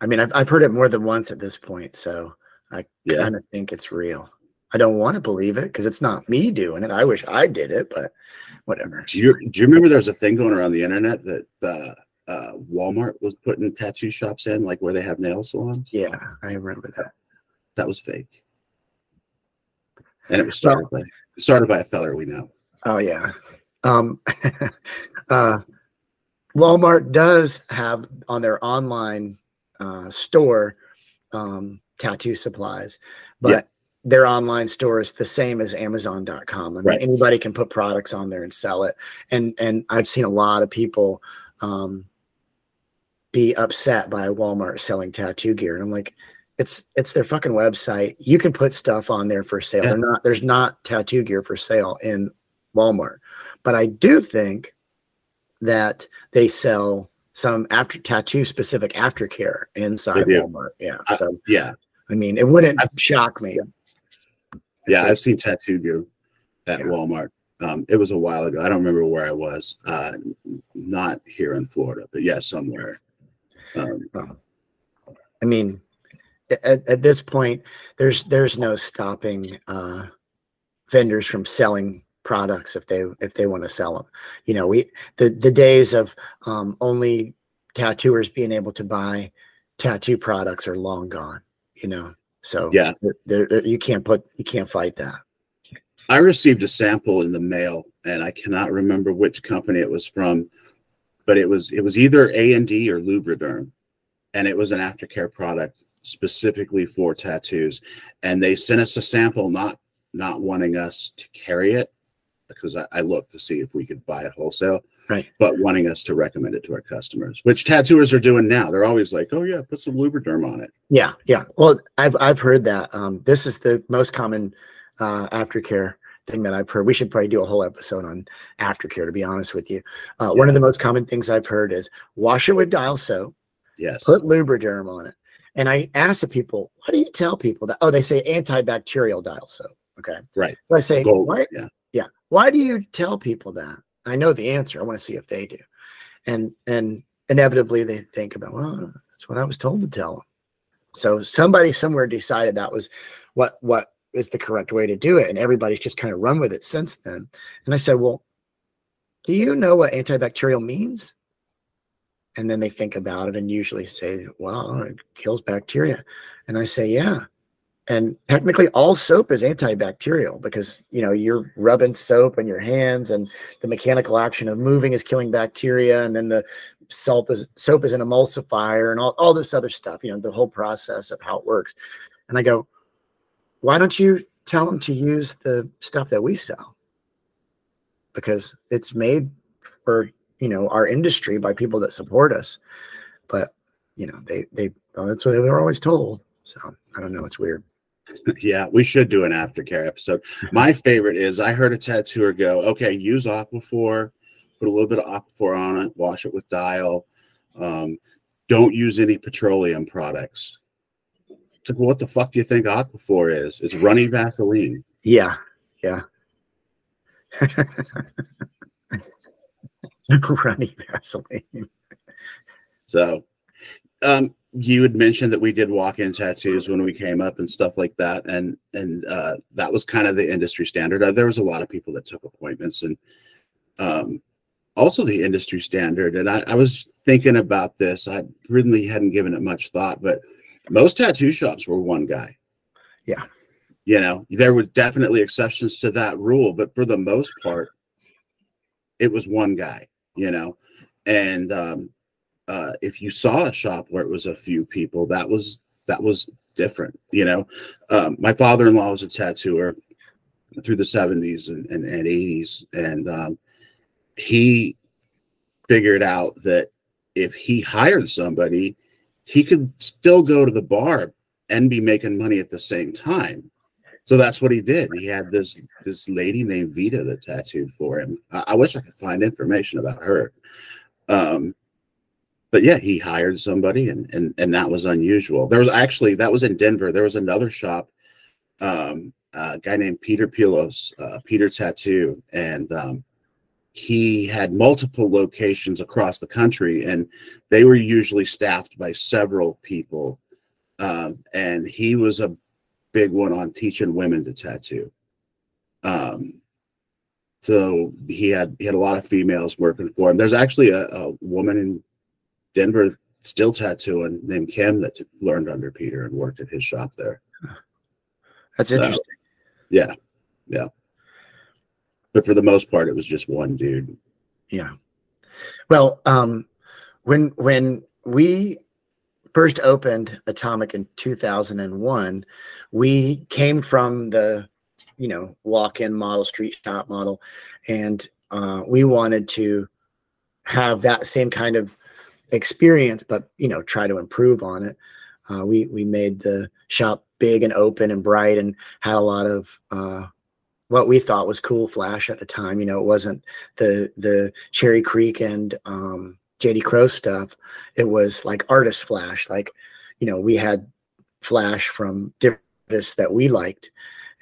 I mean, I've, I've heard it more than once at this point. So I yeah. kind of think it's real. I don't want to believe it because it's not me doing it. I wish I did it, but whatever. Do you do you remember there was a thing going around the internet that uh, uh, Walmart was putting tattoo shops in, like where they have nail salons? Yeah, I remember that. That was fake, and it was started by started by a feller we know. Oh yeah. Um, uh, Walmart does have on their online uh, store um, tattoo supplies, but Yeah. Their online store is the same as Amazon.com. I mean, Right. anybody can put products on there and sell it. And and I've seen a lot of people um, be upset by Walmart selling tattoo gear, and I'm like, it's it's their fucking website. You can put stuff on there for sale. Yeah. Not there's not tattoo gear for sale in Walmart, but I do think that they sell some after tattoo specific aftercare inside Walmart. Yeah. I- So Yeah, I mean, it wouldn't I've- shock me. Yeah, I've seen tattoo gear at Yeah. Walmart. Um, it was a while ago. I don't remember where I was. Uh, not here in Florida, but yeah, somewhere. Um, I mean, at, at this point, there's there's no stopping uh, vendors from selling products if they if they want to sell them. You know, we the the days of um, only tattooers being able to buy tattoo products are long gone. You know, so Yeah. there, there- you can't put you can't fight that. I received a sample in the mail, and I cannot remember which company it was from, but it was it was either A and D or Lubriderm, and it was an aftercare product specifically for tattoos. And they sent us a sample, not not wanting us to carry it because I, I looked to see if we could buy it wholesale, Right. but wanting us to recommend it to our customers, which tattooers are doing now. They're always like, "Oh yeah, put some Lubriderm on it." Yeah, yeah. Well, I've I've heard that. Um, this is the most common uh, aftercare thing that I've heard. We should probably do a whole episode on aftercare. To be honest with you, uh, one of the most common things I've heard is wash it with dial soap, Yes. put Lubriderm on it. And I ask the people, why do you tell people that? Oh, they say antibacterial dial soap. Okay, Right. So I say, Gold. why? Yeah. Yeah. Why do you tell people that? I know the answer. I want to see if they do. And and inevitably they think about, well, that's what I was told to tell them. So somebody somewhere decided that was what what is the correct way to do it. And everybody's just kind of run with it since then. And I said, Well, do you know what antibacterial means? And then they think about it and usually say, Well, it kills bacteria. And I say, Yeah and technically all soap is antibacterial because you know you're rubbing soap in your hands and the mechanical action of moving is killing bacteria and then the soap is soap is an emulsifier and all, all this other stuff you know the whole process of how it works. And i go why don't you tell them to use the stuff that we sell? Because it's made for you know our industry by people that support us. But you know they they well, that's what they were always told. So i don't know. It's weird Yeah, we should do an aftercare episode. My favorite is I heard a tattooer go, okay, use Aquaphor, put a little bit of Aquaphor on it, wash it with dial. Um, don't use any petroleum products. It's like, well, what the fuck do you think Aquaphor is? It's runny Vaseline. Yeah, yeah. Running Vaseline. So, um, you had mentioned that we did walk-in tattoos when we came up and stuff like that, and and uh, that was kind of the industry standard. Uh, there was a lot of people that took appointments, and um, also the industry standard. And I, I was thinking about this. I really hadn't given it much thought, but most tattoo shops were one guy. Yeah. You know, there were definitely exceptions to that rule, but for the most part, it was one guy. You know, and um, uh, if you saw a shop where it was a few people, that was that was different. You know, um, my father-in-law was a tattooer through the 70s and, and, and 80s, and um, he figured out that if he hired somebody, he could still go to the bar and be making money at the same time. So that's what he did. He had this this lady named Vita that tattooed for him. I, I wish I could find information about her. Um, but yeah, he hired somebody, and and and that was unusual. There was actually that was in Denver. There was another shop, um, a guy named Peter Pilos, uh, Peter Tattoo, and um, he had multiple locations across the country, and they were usually staffed by several people. Um, and he was a big one on teaching women to tattoo. Um, so he had he had a lot of females working for him. There's actually a, a woman in Denver still tattooing named Kim that learned under Peter and worked at his shop there. That's interesting. So, yeah, yeah. But for the most part, it was just one dude. Yeah. Well, um, when when we first opened Atomic in 2001, we came from the you know walk-in model, street shop model, and uh, we wanted to have that same kind of experience, but you know try to improve on it. Uh, we we made the shop big and open and bright, and had a lot of uh, what we thought was cool flash at the time. You know, it wasn't the the Cherry Creek and um, JD Crowe stuff. It was like artist flash. Like, you know, we had flash from different artists that we liked,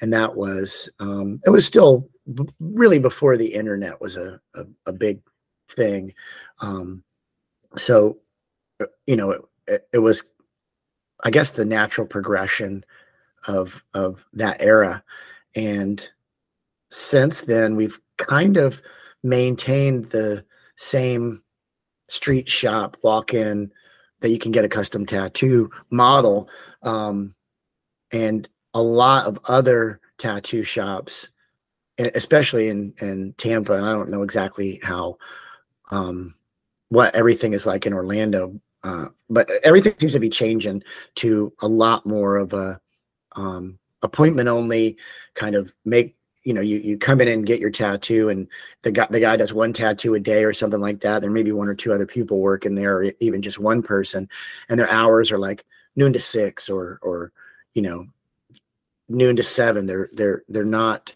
and that was um, it was still b- really before the internet was a a, a big thing. Um, so, uh, you know, it, it, it was, I guess, the natural progression of of that era, and since then we've kind of maintained the same street shop walk in that you can get a custom tattoo model um, and a lot of other tattoo shops especially in in tampa and i don't know exactly how um, what everything is like in orlando uh, but everything seems to be changing to a lot more of a um, appointment only kind of make you know you you come in and get your tattoo and the guy the guy does one tattoo a day or something like that. There may be one or two other people working there or even just one person and their hours are like noon to six or or you know noon to seven. They're they're they're not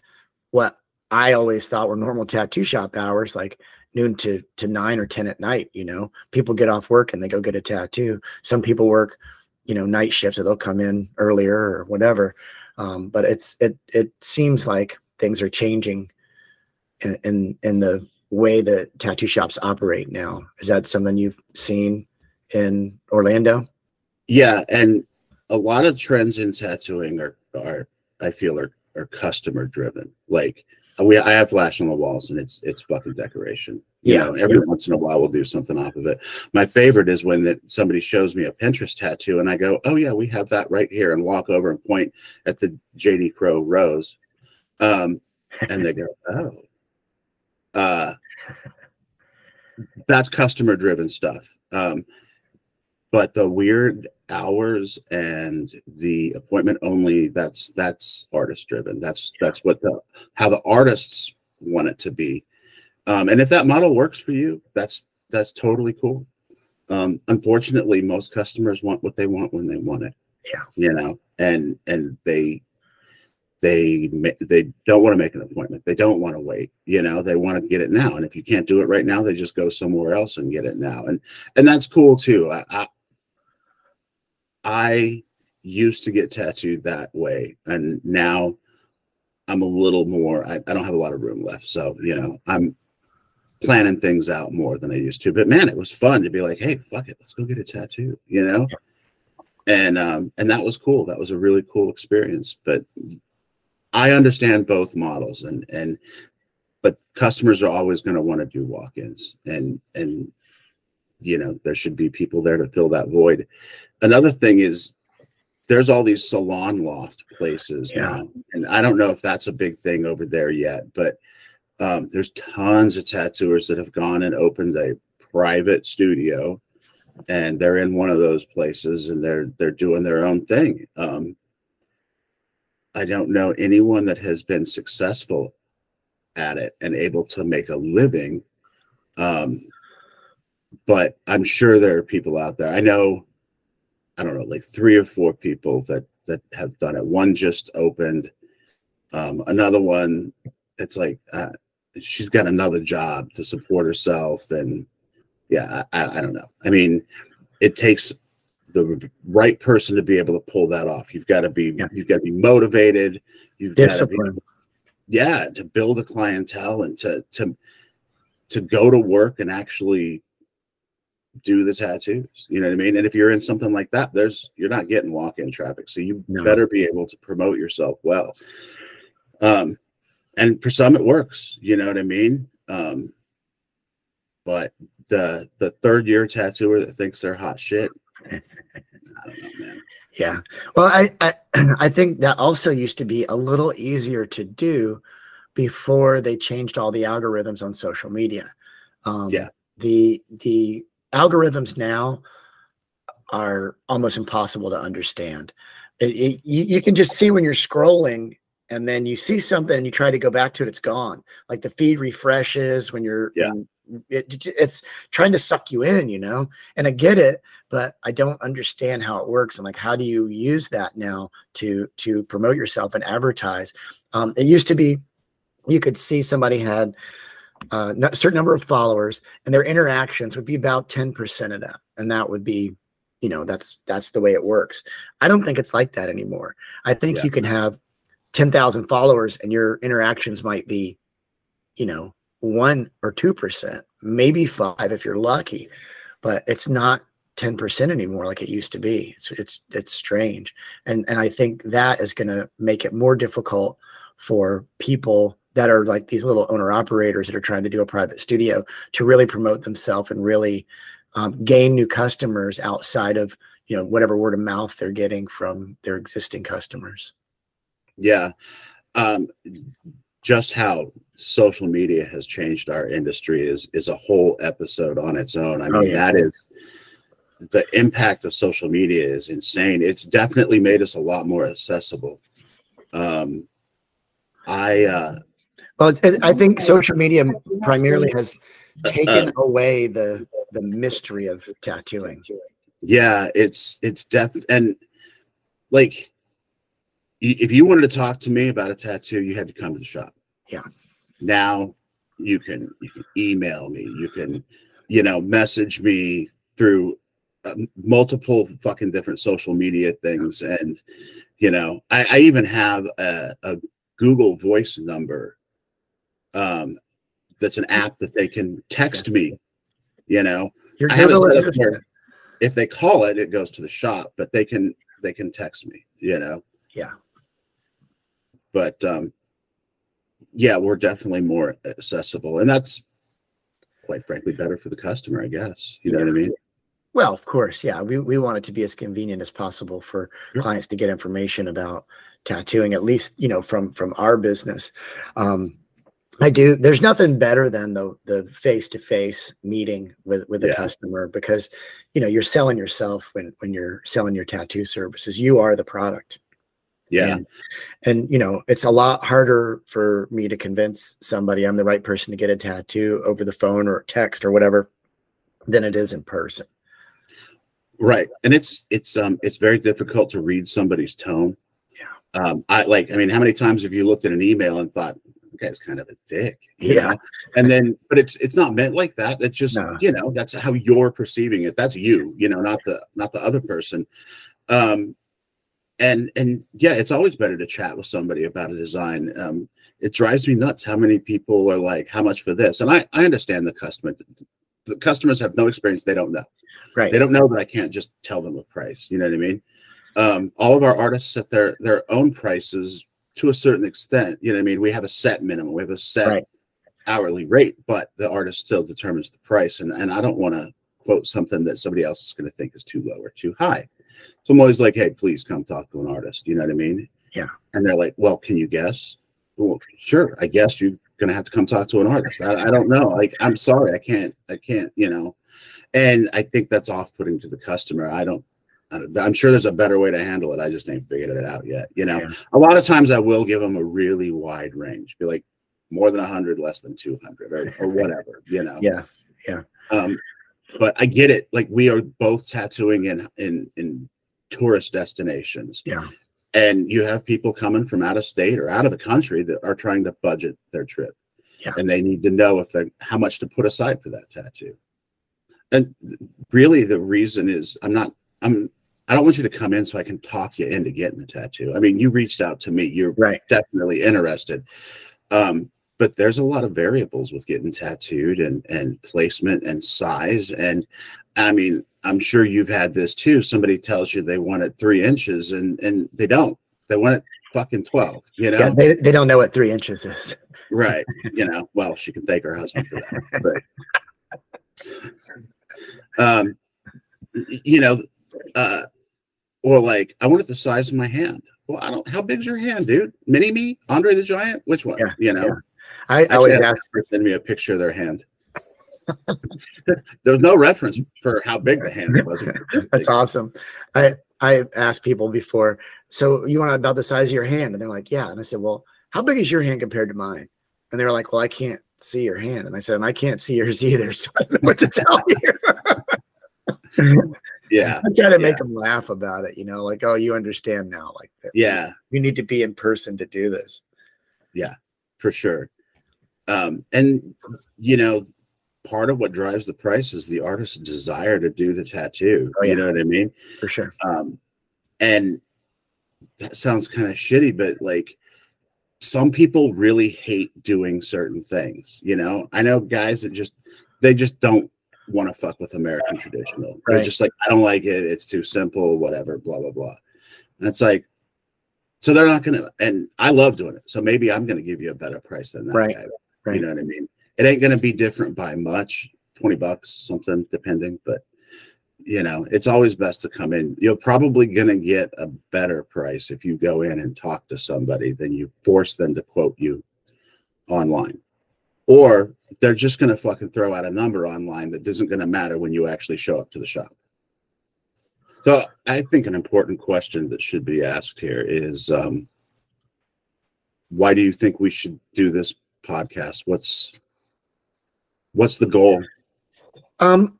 what i always thought were normal tattoo shop hours. Like noon to to nine or ten at night you know people get off work and they go get a tattoo some people work you know night shifts so they'll come in earlier or whatever um, but it's it it seems like things are changing in, in, in the way that tattoo shops operate now. Is that something you've seen in Orlando? Yeah, and a lot of trends in tattooing are are I feel are are customer driven. Like we I have flash on the walls and it's it's fucking decoration. You yeah. know, every yeah. once in a while we'll do something off of it. My favorite is when that somebody shows me a Pinterest tattoo and I go, "Oh yeah, we have that right here," and walk over and point at the JD Crowe rose um, and they go, oh, uh, that's customer driven stuff. Um, but the weird hours and the appointment only, that's, that's artist driven. That's, that's what the, how the artists want it to be. Um, and if that model works for you, that's, that's totally cool. Um, unfortunately, most customers want what they want when they want it. Yeah. You know, and, and they, they they don't want to make an appointment they don't want to wait you know they want to get it now and if you can't do it right now they just go somewhere else and get it now and and that's cool too i i, I used to get tattooed that way and now i'm a little more I, I don't have a lot of room left so you know i'm planning things out more than i used to but man it was fun to be like hey fuck it let's go get a tattoo you know? And um and that was cool that was a really cool experience but I understand both models and and but customers are always going to want to do walk-ins and and you know there should be people there to fill that void. Another thing is there's all these salon loft places yeah. now and I don't know if that's a big thing over there yet, but um, there's tons of tattooers that have gone and opened a private studio and they're in one of those places and they're they're doing their own thing. Um, I don't know anyone that has been successful at it and able to make a living. Um, but I'm sure there are people out there. I know, I don't know, like three or four people that that have done it. One just opened. Um, another one, it's like uh, she's got another job to support herself, and yeah, I, I don't know. I mean, it takes the right person to be able to pull that off. You've got to be yeah. you've got to be motivated. You've Discipline. got to be yeah to build a clientele and to to to go to work and actually do the tattoos. You know what I mean? And if you're in something like that, there's you're not getting walk-in traffic. So you No. better be able to promote yourself well. Um, and for some it works, you know what I mean? Um, but the the third year tattooer that thinks they're hot shit, I don't know, man. Yeah. Well, I, I I think that also used to be a little easier to do before they changed all the algorithms on social media. Um, Yeah. The the algorithms now are almost impossible to understand. It, it- you, you can just see when you're scrolling and then you see something and you try to go back to it, it's gone. Like the feed refreshes when you're Yeah. it, it's trying to suck you in, you know. And I get it, but I don't understand how it works. And like, how do you use that now to to promote yourself and advertise? Um, it used to be you could see somebody had uh, a certain number of followers, and their interactions would be about ten percent of that, and that would be, you know, that's that's the way it works. I don't think it's like that anymore. I think Yeah. you can have ten thousand followers, and your interactions might be, you know, one or two percent, maybe five if you're lucky, but it's not 10% anymore like it used to be. It's it's it's strange. And and I think that is going to make it more difficult for people that are like these little owner operators that are trying to do a private studio to really promote themselves and really um, gain new customers outside of you know whatever word of mouth they're getting from their existing customers. Yeah. Um, just how social media has changed our industry is is a whole episode on its own. I Oh, mean, yeah. that is the impact of social media is insane. It's definitely made us a lot more accessible. Um, I uh, Well, it's, I think social media primarily has uh, uh, taken uh. away the the mystery of tattooing. yeah, it's it's def and like if you wanted to talk to me about a tattoo, you had to come to the shop. Yeah. Now you can you can email me, you can you know message me through uh, multiple fucking different social media things, and you know I, I even have a, a Google Voice number. Um, that's an app that they can text me. You know, I have it Google set up Assistant. where if they call it, it goes to the shop, but they can they can text me, you know. Yeah. But um yeah, we're definitely more accessible. And that's quite frankly better for the customer, I guess. You know what I mean? Well, of course, yeah. We we want it to be as convenient as possible for Sure. clients to get information about tattooing, at least you know from from our business. Um, I do. There's nothing better than the the face to face meeting with with a Yeah. customer because you know you're selling yourself when when you're selling your tattoo services. You are the product. Yeah. And, and you know, it's a lot harder for me to convince somebody I'm the right person to get a tattoo over the phone or text or whatever than it is in person. Right. And it's it's um it's very difficult to read somebody's tone. Yeah. Um I like I mean, how many times have you looked at an email and thought guy's kind of a dick? Yeah. know? And then but it's it's not meant like that. It's just, No. you know, that's how you're perceiving it. That's you, you know, not the not the other person. Um and and yeah, it's always better to chat with somebody about a design. Um it drives me nuts how many people are like, how much for this? And I, I understand the customer the customers have no experience, they don't know Right. they don't know that I can't just tell them a price. You know what I mean? Um, all of our artists set their their own prices to a certain extent. You know what I mean? We have a set minimum, we have a set Right. hourly rate, but the artist still determines the price. And and I don't want to quote something that somebody else is going to think is too low or too high. So I'm always like, hey, please come talk to an artist. You know what I mean? Yeah. And they're like, well, can you guess? Well, sure. I guess you're gonna have to come talk to an artist. I, I don't know. Like, I'm sorry, I can't. I can't. You know. And I think that's off-putting to the customer. I don't. I'm sure there's a better way to handle it. I just ain't figured it out yet. You know, Yeah. a lot of times I will give them a really wide range. Be like, more than 100, less than 200, or, or whatever. You know. Yeah. Yeah. Um, but I get it. Like we are both tattooing in in in tourist destinations. Yeah. And you have people coming from out of state or out of the country that are trying to budget their trip. Yeah. And they need to know if they're how much to put aside for that tattoo. And really the reason is I'm not I'm I don't want you to come in so I can talk you into getting the tattoo. I mean, you reached out to me. You're Right. definitely interested. Um, but there's a lot of variables with getting tattooed and and placement and size and I mean, I'm sure you've had this too. Somebody tells you they want it three inches and and they don't. They want it fucking 12, you know? Yeah, they, they don't know what three inches is. Right. You know, well, she can thank her husband for that. But um you know, uh or like I want it the size of my hand. Well, I don't how big's your hand, dude? Mini me? Andre the Giant? Which one? Yeah, you know. yeah. I Actually, always ask her send me a picture of their hand. There's no reference for how big the hand was. That's awesome. I I asked people before, so you want about the size of your hand? And they're like, yeah. And I said, well, how big is your hand compared to mine? And they were like, well, I can't see your hand. And I said, and I can't see yours either. So I don't know what to tell you. Yeah. I try to make them laugh about it, you know, like, oh, you understand now. Like, that Yeah, you need to be in person to do this. Yeah, for sure. Um, and you know, part of what drives the price is the artist's desire to do the tattoo. Oh, yeah. You know what I mean? For sure. Um, and that sounds kind of shitty, but like some people really hate doing certain things. You know, I know guys that just they just don't want to fuck with American traditional. They're just like, I don't like it. It's too simple. Whatever. Blah blah blah. And it's like, so they're not gonna. And I love doing it. So maybe I'm gonna give you a better price than that Right. guy. Right. You know what I mean? It ain't gonna be different by much. Twenty bucks, something, depending. But you know, it's always best to come in. You're probably going to get a better price if you go in and talk to somebody than you force them to quote you online. Or they're just going to fucking throw out a number online that isn't going to matter when you actually show up to the shop. So I think an important question that should be asked here is um, why do you think we should do this podcast? What's what's the goal? Um,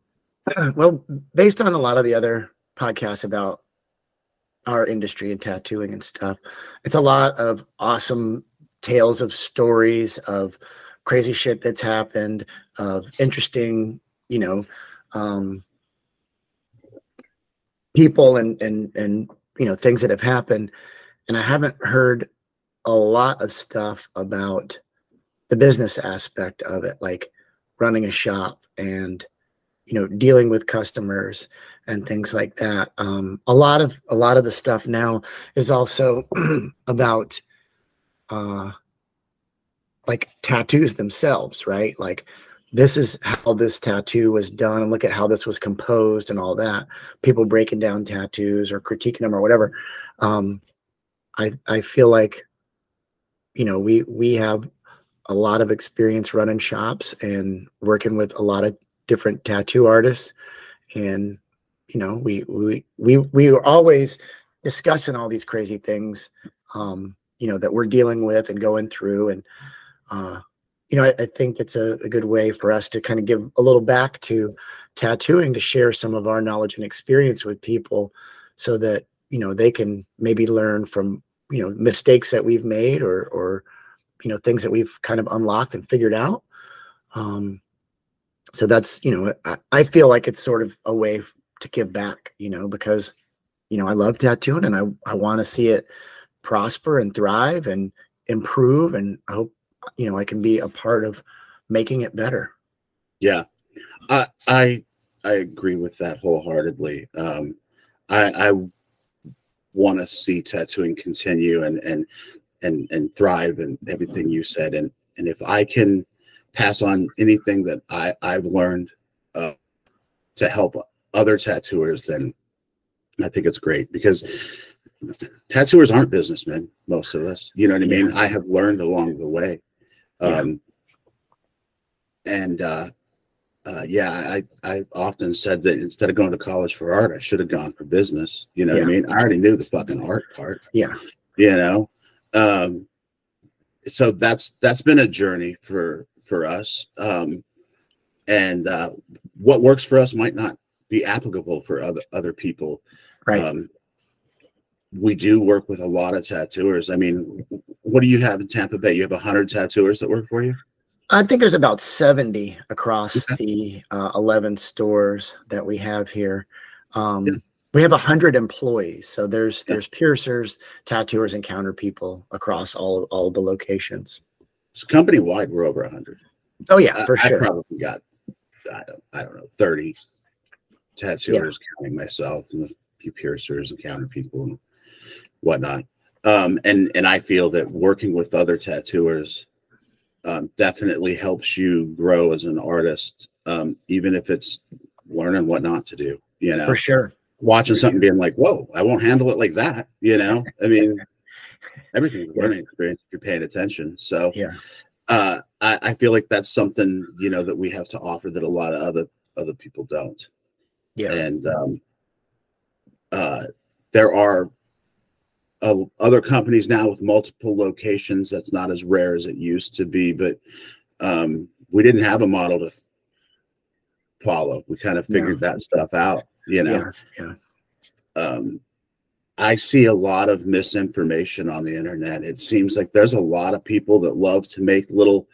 well, based on a lot of the other podcasts about our industry and tattooing and stuff, it's a lot of awesome tales of stories of crazy shit that's happened, of interesting, you know, um, people and and and you know things that have happened. And I haven't heard a lot of stuff about the business aspect of it, like running a shop and you know dealing with customers and things like that um, a lot of a lot of the stuff now is also about uh like tattoos themselves right? Like this is how this tattoo was done and look at how this was composed and all that. People breaking down tattoos or critiquing them or whatever. Um i i feel like you know we we have a lot of experience running shops and working with a lot of different tattoo artists. And you know we we we we were always discussing all these crazy things um you know that we're dealing with and going through. And uh you know i, I think it's a, a good way for us to kind of give a little back to tattooing to share some of our knowledge and experience with people so that you know they can maybe learn from you know mistakes that we've made or or you know things that we've kind of unlocked and figured out. Um so that's you know I, I feel like it's sort of a way to give back you know because you know i love tattooing and i i want to see it prosper and thrive and improve and i hope you know i can be a part of making it better Yeah, I I I agree with that wholeheartedly. Um, I I want to see tattooing continue and and and and thrive and everything you said and and if I can pass on anything that I I've learned uh, to help other tattooers, then I think it's great because tattooers aren't businessmen. Most of us, you know what I mean. I have learned along the way. Yeah. Um, and uh, uh, yeah, I, I often said that instead of going to college for art, I should have gone for business. You know what I mean? I already knew the fucking art part. Yeah. You know, um, so that's that's been a journey for for us. Um, and uh, what works for us might not be applicable for other other people. right Um, we do work with a lot of tattooers. I mean, what do you have in Tampa Bay? You have hundred tattooers that work for you. I think there's about 70 across Okay. the uh, 11 stores that we have here. Um, Yeah. We have 100 employees, so there's Yeah. there's piercers, tattooers, and counter people across all all the locations. So company wide, we're over hundred. Oh yeah, for I, sure. I probably got I don't I don't know 30 tattooers, counting myself and a few piercers and counter people and whatnot. Um, and and I feel that working with other tattooers um, definitely helps you grow as an artist, um, even if it's learning what not to do. You know, For sure. watching something being like, "Whoa, I won't handle it like that." You know, I mean, everything's a learning experience if you're paying attention. So, Yeah. uh, I, I feel like that's something you know that we have to offer that a lot of other other people don't. Yeah. And um, uh, there are uh, other companies now with multiple locations. That's not as rare as it used to be, but um, we didn't have a model to follow. We kind of figured that stuff out. You know, Yeah. Yeah. um, I see a lot of misinformation on the internet. It seems like there's a lot of people that love to make little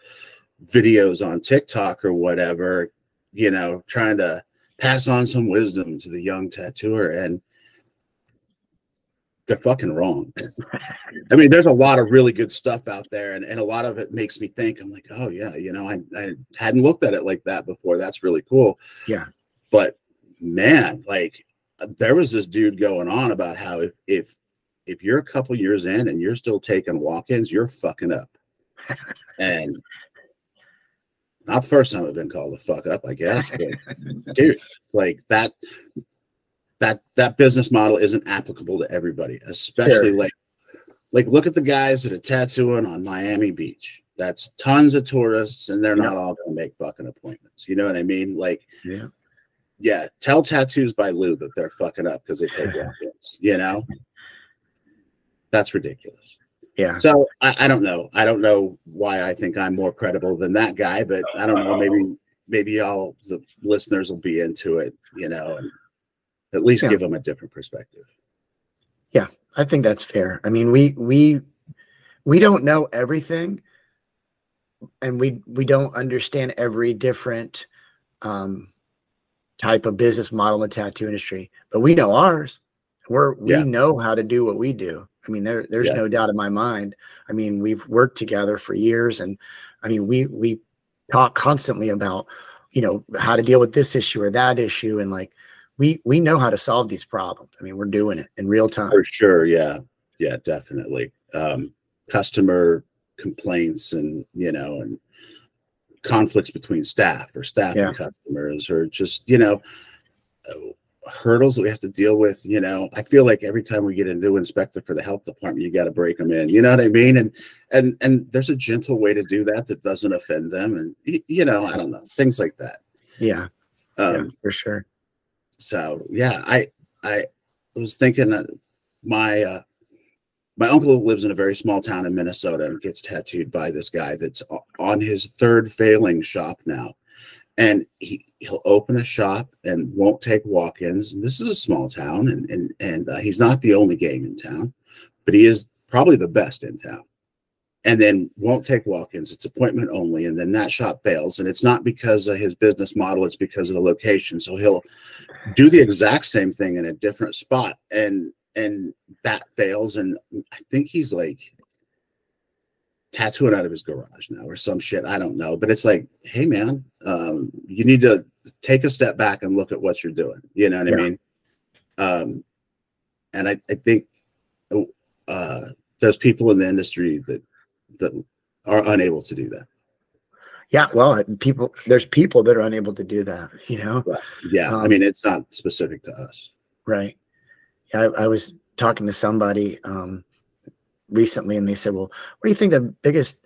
videos on TikTok or whatever, you know, trying to pass on some wisdom to the young tattooer. And they're fucking wrong. I mean, there's a lot of really good stuff out there, and, and a lot of it makes me think, I'm like, oh, yeah, you know, I, I hadn't looked at it like that before. That's really cool. Yeah. But man, like, there was this dude going on about how if if if you're a couple years in and you're still taking walk-ins, you're fucking up. and not the first time I've been called a fuck up, I guess. But dude, like that that that business model isn't applicable to everybody, especially Sure. like like look at the guys that are tattooing on Miami Beach. That's tons of tourists, and they're not all gonna make fucking appointments. You know what I mean? Like Yeah. yeah, tell tattoos by Lou that they're fucking up because they take walk-ins. You know, that's ridiculous. Yeah. So I, I don't know. I don't know why I think I'm more credible than that guy, but I don't know. Maybe maybe all the listeners will be into it. You know, and at least Yeah. give them a different perspective. Yeah, I think that's fair. I mean, we we we don't know everything, and we we don't understand every different um, type of business model in the tattoo industry, but we know ours. We're we Yeah. know how to do what we do. I mean, there there's Yeah. no doubt in my mind. I mean, we've worked together for years, and I mean, we we talk constantly about you know how to deal with this issue or that issue, and like we we know how to solve these problems. I mean, we're doing it in real time. For sure. Yeah. Yeah, definitely. Um, customer complaints and, you know, and conflicts between staff or staff Yeah. and customers or just, you know, uh, hurdles that we have to deal with. You know, I feel like every time we get a new inspector for the health department, you got to break them in. You know what I mean? And, and, and there's a gentle way to do that that doesn't offend them. And, you know, I don't know, things like that. Yeah, Um, yeah, for sure. So yeah i i was thinking that my uh my uncle lives in a very small town in minnesota and gets tattooed by this guy that's on his third failing shop now. And he, he'll open a shop and won't take walk-ins. And this is a small town and and, and uh, he's not the only game in town but he is probably the best in town. And then won't take walk-ins. It's appointment only. And then that shop fails. And it's not because of his business model. It's because of the location. So he'll do the exact same thing in a different spot and and that fails and i think he's like tattooing out of his garage now or some shit i don't know but it's like hey man um you need to take a step back and look at what you're doing you know what Yeah. i mean um and i i think uh there's people in the industry that that are unable to do that Yeah, well, people there's people that are unable to do that, you know. yeah i Um, mean it's not specific to us Right. Yeah, I, I was talking to somebody um recently and they said, Well, what do you think the biggest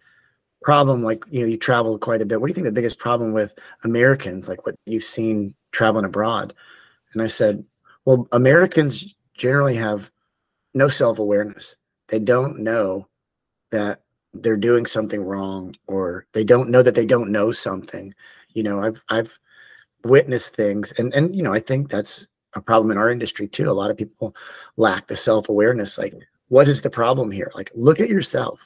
problem, like you know, you travel quite a bit, what do you think the biggest problem with Americans, like what you've seen traveling abroad? And I said, Well, Americans generally have no self-awareness. They don't know that they're doing something wrong or they don't know that they don't know something. You know, I've I've witnessed things and and you know, I think that's a problem in our industry too. A lot of people lack the self-awareness. Like, what is the problem here? Like, look at yourself.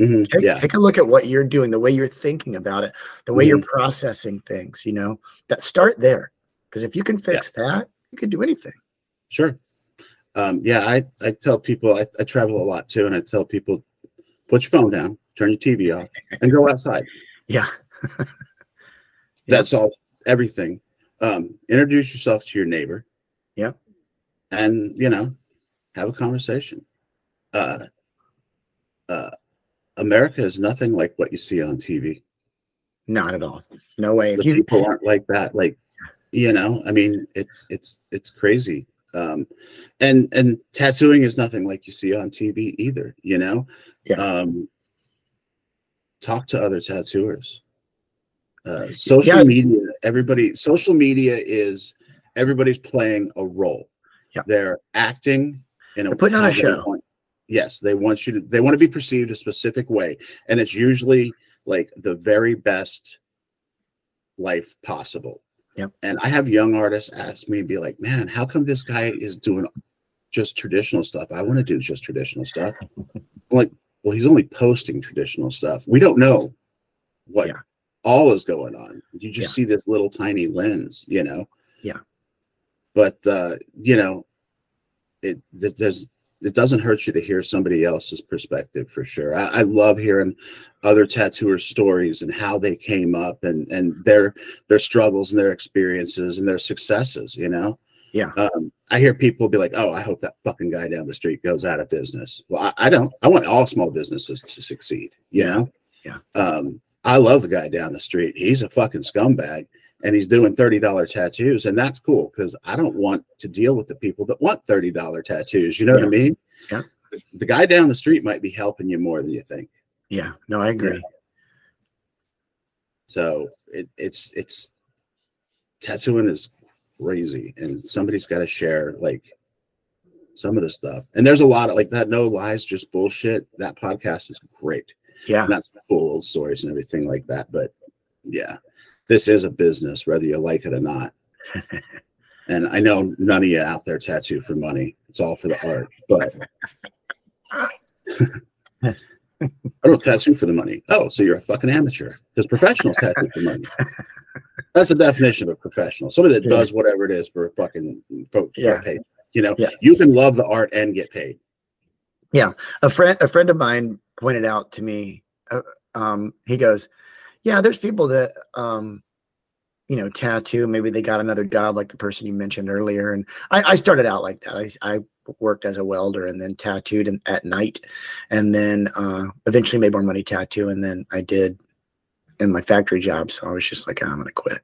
Mhm, Take, yeah take a look at what you're doing, the way you're thinking about it, the way you're processing things, you know, that start there. Because if you can fix that, you can do anything. Sure. Um, yeah, I, I tell people I, I travel a lot too, and I tell people put your phone down, turn your TV off, and go outside. Yeah. That's all, everything. Um, introduce yourself to your neighbor. Yeah. And you know, have a conversation. Uh, uh, America is nothing like what you see on TV. Not at all. No way. The you people aren't like that. Like, you know, I mean, it's it's it's crazy. Um, and and tattooing is nothing like you see on TV either. You know, Yeah. Um, talk to other tattooers. Uh, social Yeah. media, everybody. Social media is everybody's playing a role. Yeah. They're acting in a They're putting on a show. want- yes, they want you to. They want to be perceived a specific way, and it's usually like the very best life possible. Yep. And I have young artists ask me, be like, "Man, how come this guy is doing just traditional stuff? I want to do just traditional stuff." I'm like, "Well, he's only posting traditional stuff. We don't know what Yeah. all is going on. You just Yeah. see this little tiny lens, you know." Yeah. But uh, you know, it there's it doesn't hurt you to hear somebody else's perspective for sure. I, I love hearing other tattooers' stories and how they came up and and their their struggles and their experiences and their successes. You know. Yeah. Um, I hear people be like, "Oh, I hope that fucking guy down the street goes out of business." Well, I, I don't. I want all small businesses to succeed. You Yeah. know. Yeah. Um, I love the guy down the street. He's a fucking scumbag and he's doing $30 tattoos. And that's cool because I don't want to deal with the people that want $30 tattoos. You know what I mean? Yeah. The guy down the street might be helping you more than you think. yeah, no, I agree. So it, it's, it's tattooing is crazy and somebody's got to share like some of the stuff. And there's a lot of like that no lies, just bullshit. That podcast is great. Yeah. and that's cool old stories and everything like that. But yeah, this is a business, whether you like it or not. and I know none of you out there tattoo for money. It's all for the art. But I don't tattoo for the money. Oh, so you're a fucking amateur. Because professionals tattoo for money. That's the definition of a professional. Somebody that Yeah. does whatever it is for a fucking for, Yeah. pay. You know, Yeah. you can love the art and get paid. Yeah, a friend a friend of mine pointed out to me uh, um he goes yeah there's people that um you know tattoo maybe they got another job like the person you mentioned earlier and i, I started out like that. I, I worked as a welder and then tattooed at night and then uh eventually made more money tattoo and then i did in my factory job so i was just like i'm gonna quit.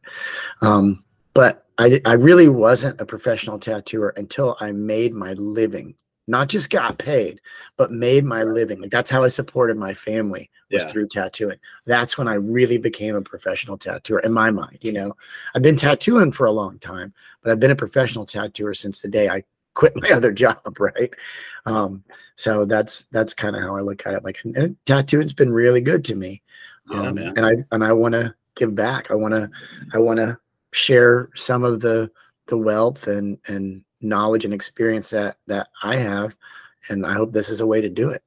Um but I, I really wasn't a professional tattooer until i made my living not just got paid but made my living. Like that's how I supported my family was Yeah. through tattooing. That's when I really became a professional tattooer in my mind. You know, I've been tattooing for a long time, but I've been a professional tattooer since the day I quit my other job. Right. Um, so that's that's kind of how I look at it. Like and tattooing's been really good to me. Um, and I and I want to give back. I want to I want to share some of the the wealth and and knowledge and experience that that I have and I hope this is a way to do it.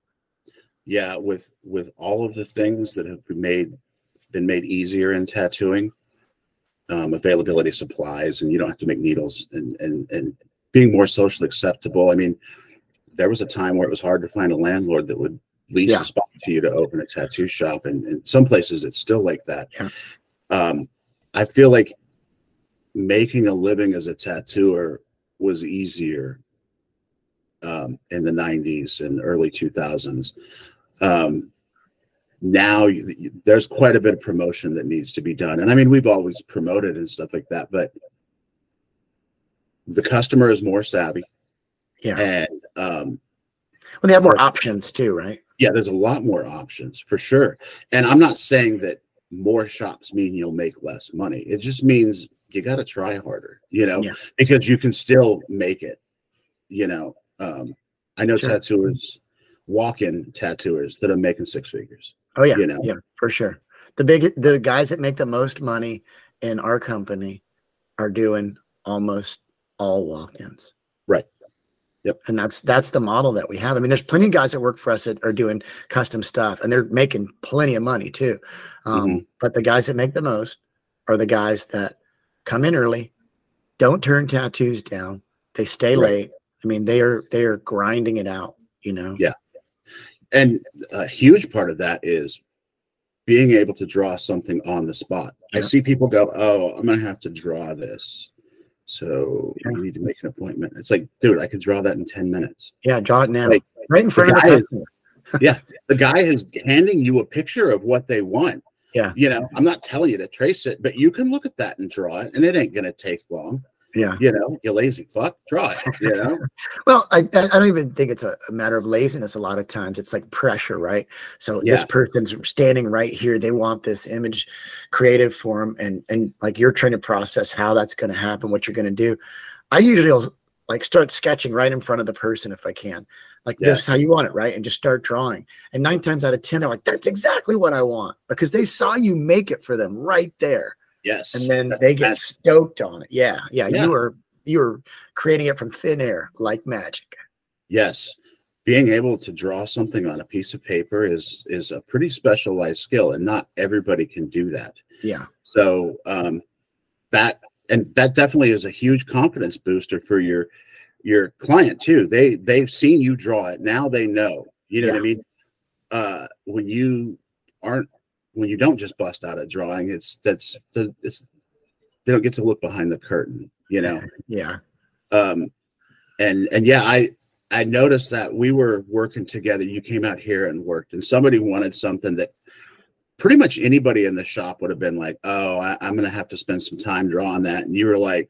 yeah with with all of the things that have been made been made easier in tattooing um, availability of supplies and you don't have to make needles and and and being more socially acceptable i mean there was a time where it was hard to find a landlord that would lease Yeah. a spot to you to open a tattoo shop and in some places it's still like that Yeah. um, i feel like making a living as a tattooer was easier um, in the 90s and early 2000s. Um, now you, you- there's quite a bit of promotion that needs to be done. And I mean, we've always promoted and stuff like that, but the customer is more savvy Yeah. and um, Well, they have more options too, right? yeah, there's a lot more options for sure. And I'm not saying that more shops mean you'll make less money. It just means you got to try harder, you know, Yeah. because you can still make it. You know, um, I know Sure. tattooers, walk-in tattooers that are making six figures. Oh yeah, You know. yeah, for sure. The big the guys that make the most money in our company are doing almost all walk-ins. Right. Yep. And that's that's the model that we have. I mean, there's plenty of guys that work for us that are doing custom stuff, and they're making plenty of money too. Um, Mm-hmm. But the guys that make the most are the guys that come in early, don't turn tattoos down, they stay Right. late. I mean, they are they are grinding it out. You know. Yeah. And a huge part of that is being able to draw something on the spot. I see people go, "Oh, I'm gonna have to draw this." So Yeah. you need to make an appointment. It's like, dude, I could draw that in 10 minutes. Yeah, draw it now, Like, right in front of the guy is- customer. The guy is handing you a picture of what they want. Yeah. You know, I'm not telling you to trace it, but you can look at that and draw it, and it ain't gonna take long. Yeah. You know, you lazy fuck, draw it. You know, Well, I, I don't even think it's a, a matter of laziness. A lot of times, it's like pressure, right? So this person's standing right here. They want this image created for them, and and like you're trying to process how that's going to happen, what you're going to do. I usually like start sketching right in front of the person if I can, like Yeah. this is how you want it, right? And just start drawing. And nine times out of ten, they're like, "That's exactly what I want," because they saw you make it for them right there yes. and then That- they get that's- stoked on it. Yeah, yeah, Yeah. you were you were creating it from thin air like magic. Yes. Being able to draw something on a piece of paper is is a pretty specialized skill, and not everybody can do that. Yeah, So um, that and that definitely is a huge confidence booster for your your client too. They they've seen you draw it. Now they know. You know what I mean? Uh, when you aren't when you don't just bust out a drawing, it's that's the it's they don't get to look behind the curtain. You know. yeah, um and and yeah i i noticed that we were working together you came out here and worked and somebody wanted something that pretty much anybody in the shop would have been like oh I, i'm gonna have to spend some time drawing that and you were like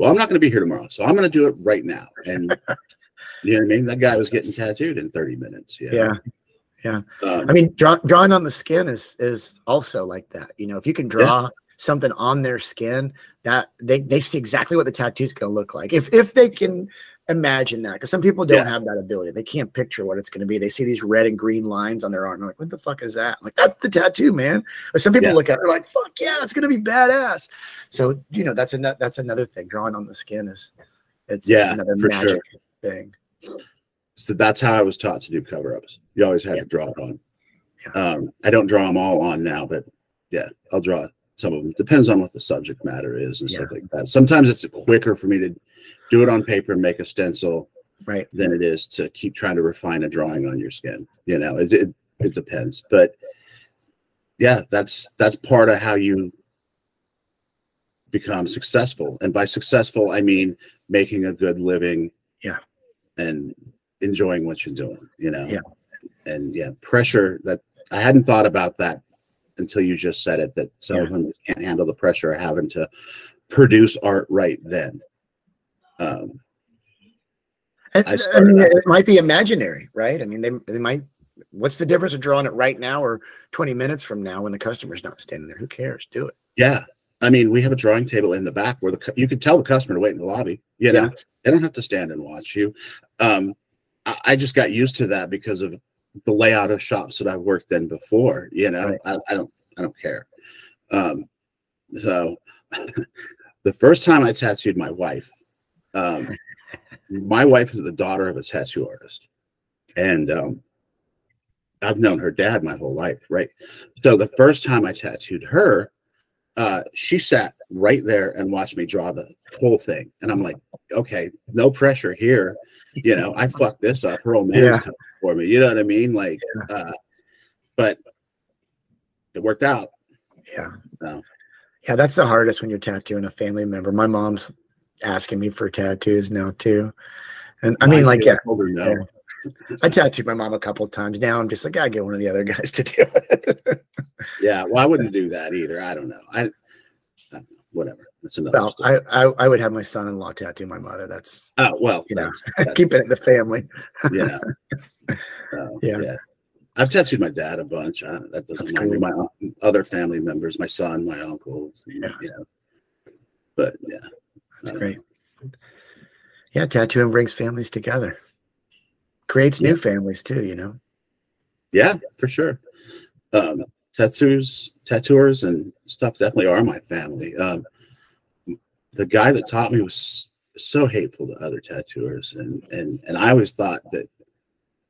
well i'm not gonna be here tomorrow so i'm gonna do it right now and you know what i mean that guy was getting tattooed in 30 minutes yeah yeah. um, I mean, draw, drawing on the skin is is also like that. You know, if you can draw something on their skin, that they they see exactly what the tattoo's going to look like. If if they can imagine that, because some people don't Yeah. have that ability. They can't picture what it's going to be. They see these red and green lines on their arm. They're like, what the fuck is that? I'm like, that's the tattoo, man. But some people Yeah. look at it, they're like, fuck yeah, it's going to be badass. So you know, that's another that's another thing. Drawing on the skin is it's Yeah, another for magic sure. thing. so that's how I was taught to do cover ups. You always had Yeah. to draw it on. Yeah. Um, I don't draw them all on now, but yeah, I'll draw some of them. Depends on what the subject matter is and stuff like that. Sometimes it's quicker for me to do it on paper and make a stencil Right. than it is to keep trying to refine a drawing on your skin. You know, it it, it depends, but yeah, that's that's part of how you become successful. And by successful, I mean making a good living. Yeah. And enjoying what you're doing, you know? Yeah. And yeah, pressure that I hadn't thought about that until you just said it, that some of them can't handle the pressure of having to produce art right then. Um, I I, mean, out- it might be imaginary, right? I mean, they, they might. What's the difference of drawing it right now or 20 minutes from now when the customer's not standing there? Who cares? Do it. Yeah. I mean, we have a drawing table in the back where the you can tell the customer to wait in the lobby. You know, Yeah. they don't have to stand and watch you. Um, I, I just got used to that because of the layout of shops that I've worked in before. You know, Right. I, I don't, I don't care. Um, so the first time I tattooed my wife, um, my wife is the daughter of a tattoo artist, and um, I've known her dad my whole life, right? So the first time I tattooed her, uh, she sat right there and watched me draw the whole thing, and I'm like, okay, no pressure here. You know, I fucked this up. Her old man's Yeah. coming for me. You know what I mean? Like, uh, but it worked out. Yeah. No. Yeah, that's the hardest when you're tattooing a family member. My mom's asking me for tattoos now too. And I mean, Mine like, yeah, her no. I tattooed my mom a couple of times. Now I'm just like, I get one of the other guys to do it. Yeah, well, I wouldn't do that either. I don't know. I, I don't know. whatever. That's another well. I, I I would have my son-in-law tattoo my mother. That's oh well, you know, that's, that's keep it in the family. yeah. So, Yeah. yeah. I've tattooed my dad a bunch. I, that doesn't That's cool. My other family members, my son, my uncles, you Yeah. know. But yeah, That's great. Yeah, tattooing brings families together. Creates new families too, you know. Yeah, for sure. Um, tattoos, tattooers, and stuff definitely are my family. Um, the guy that taught me was so hateful to other tattooers, and and and I always thought that